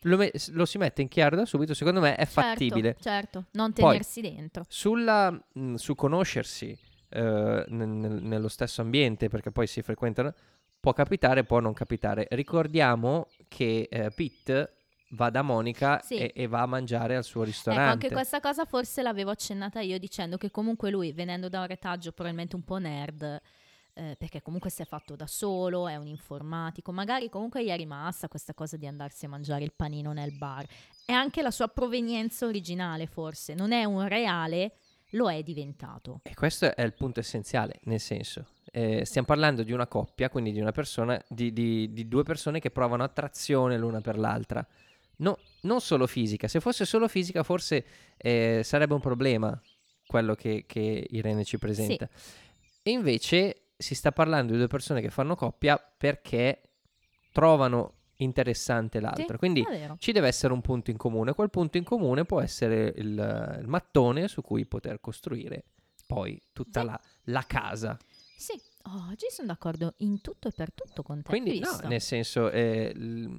lo, me- lo si mette in chiaro da subito, secondo me è fattibile. Certo, certo, non Poi- tenersi dentro. Sulla, mh, su conoscersi eh, nel- nel- nello stesso ambiente, perché poi si frequentano, può capitare, può non capitare. Ricordiamo che eh, Pete va da Monica Sì. e, e va a mangiare al suo Ecco, ristorante. anche questa cosa forse l'avevo accennata io dicendo che comunque lui, venendo da un retaggio probabilmente un po' nerd, eh, perché comunque si è fatto da solo, è un informatico, magari comunque gli è rimasta questa cosa di andarsi a mangiare il panino nel bar. E anche la sua provenienza originale forse, non è un reale, lo è diventato. E questo è il punto essenziale, nel senso, eh, stiamo parlando di una coppia, quindi di una persona, di, di- di due persone che provano attrazione l'una per l'altra. No- non solo fisica, se fosse solo fisica forse eh, sarebbe un problema quello che, che Irene ci presenta. E invece si sta parlando di due persone che fanno coppia perché trovano interessante l'altra. Sì, Quindi ci deve essere un punto in comune. Quel punto in comune può essere il, il mattone su cui poter costruire poi tutta Sì. la, la casa. Sì, oggi sono d'accordo in tutto e per tutto con te. Quindi, no, nel senso, eh, l-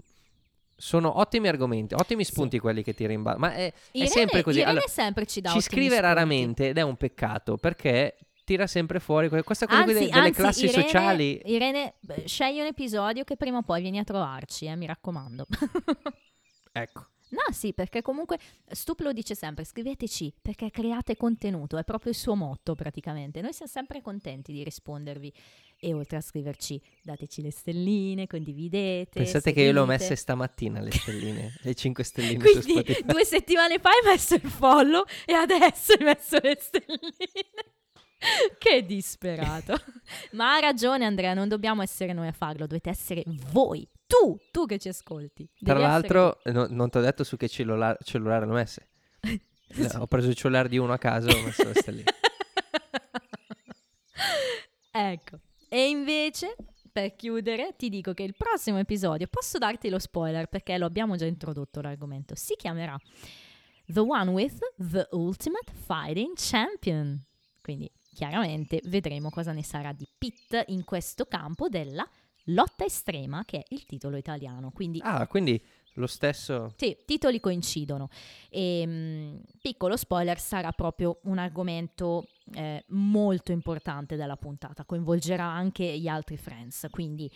sono ottimi argomenti, ottimi spunti quelli che tiri in ballo. Ma è, è Irene- sempre così. Allora, sempre ci dà ci scrive spunti. raramente ed è un peccato perché tira sempre fuori que- questa cosa qui Anzi, de- delle anzi, classi Irene- sociali. Irene, scegli un episodio che prima o poi vieni a trovarci, eh, mi raccomando. Ecco. No, sì, perché comunque Stup lo dice sempre, scriveteci perché create contenuto, è proprio il suo motto praticamente. Noi siamo sempre contenti di rispondervi e oltre a scriverci dateci le stelline, condividete. Pensate che io le ho seguite. messe stamattina le stelline, le 5 stelline su Quindi due settimane fa hai messo il follow e adesso hai messo le stelline. che disperato. Ma ha ragione Andrea, non dobbiamo essere noi a farlo, dovete essere voi, tu, tu che ci ascolti. Tra l'altro, no- non ti ho detto su che cellulare, cellulare l'ho messe. No, ho preso il cellulare di uno a caso e ho messo questa lì. ecco, e invece, per chiudere, ti dico che il prossimo episodio, posso darti lo spoiler perché lo abbiamo già introdotto l'argomento, si chiamerà The One with the Ultimate Fighting Champion. Quindi, chiaramente, vedremo cosa ne sarà di Pitt in questo campo della lotta estrema, che è il titolo italiano. Quindi Ah, quindi lo stesso... sì, titoli coincidono. E, mh, piccolo spoiler, sarà proprio un argomento eh, molto importante della puntata, coinvolgerà anche gli altri friends, quindi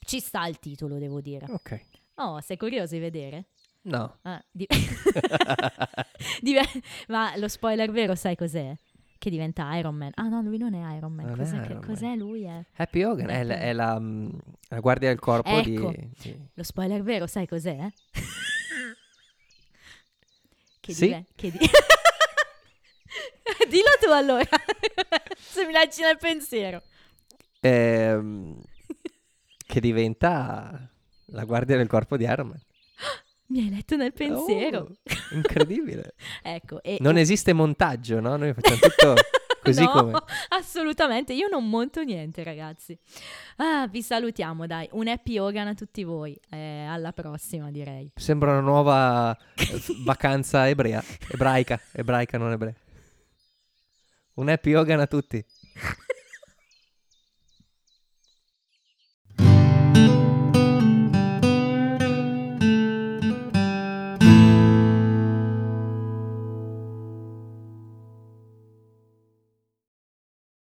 ci sta il titolo, devo dire. Ok. Oh, sei curioso di vedere? No. Ah, di- Dive- Ma lo spoiler vero sai cos'è? Che diventa Iron Man. Ah no, lui non è Iron Man. Non Cos'è, che- Iron Man. cos'è lui? È? Happy Hogan è, la, è la, mm, la guardia del corpo Ecco. di... di- Lo spoiler vero sai cos'è? che Sì. dive- che di- Dillo tu allora, se mi lasci nel pensiero. ehm, che diventa la guardia del corpo di Iron Man. Mi hai letto nel pensiero. Oh, incredibile. ecco, e Non esiste montaggio, no? Noi facciamo tutto così no, come... assolutamente, io non monto niente, ragazzi. Ah, vi salutiamo, dai. Un happy Hogan a tutti voi. Eh, alla prossima, direi. Sembra una nuova eh, vacanza ebrea, ebraica, ebraica non ebrea. Un happy Hogan a tutti.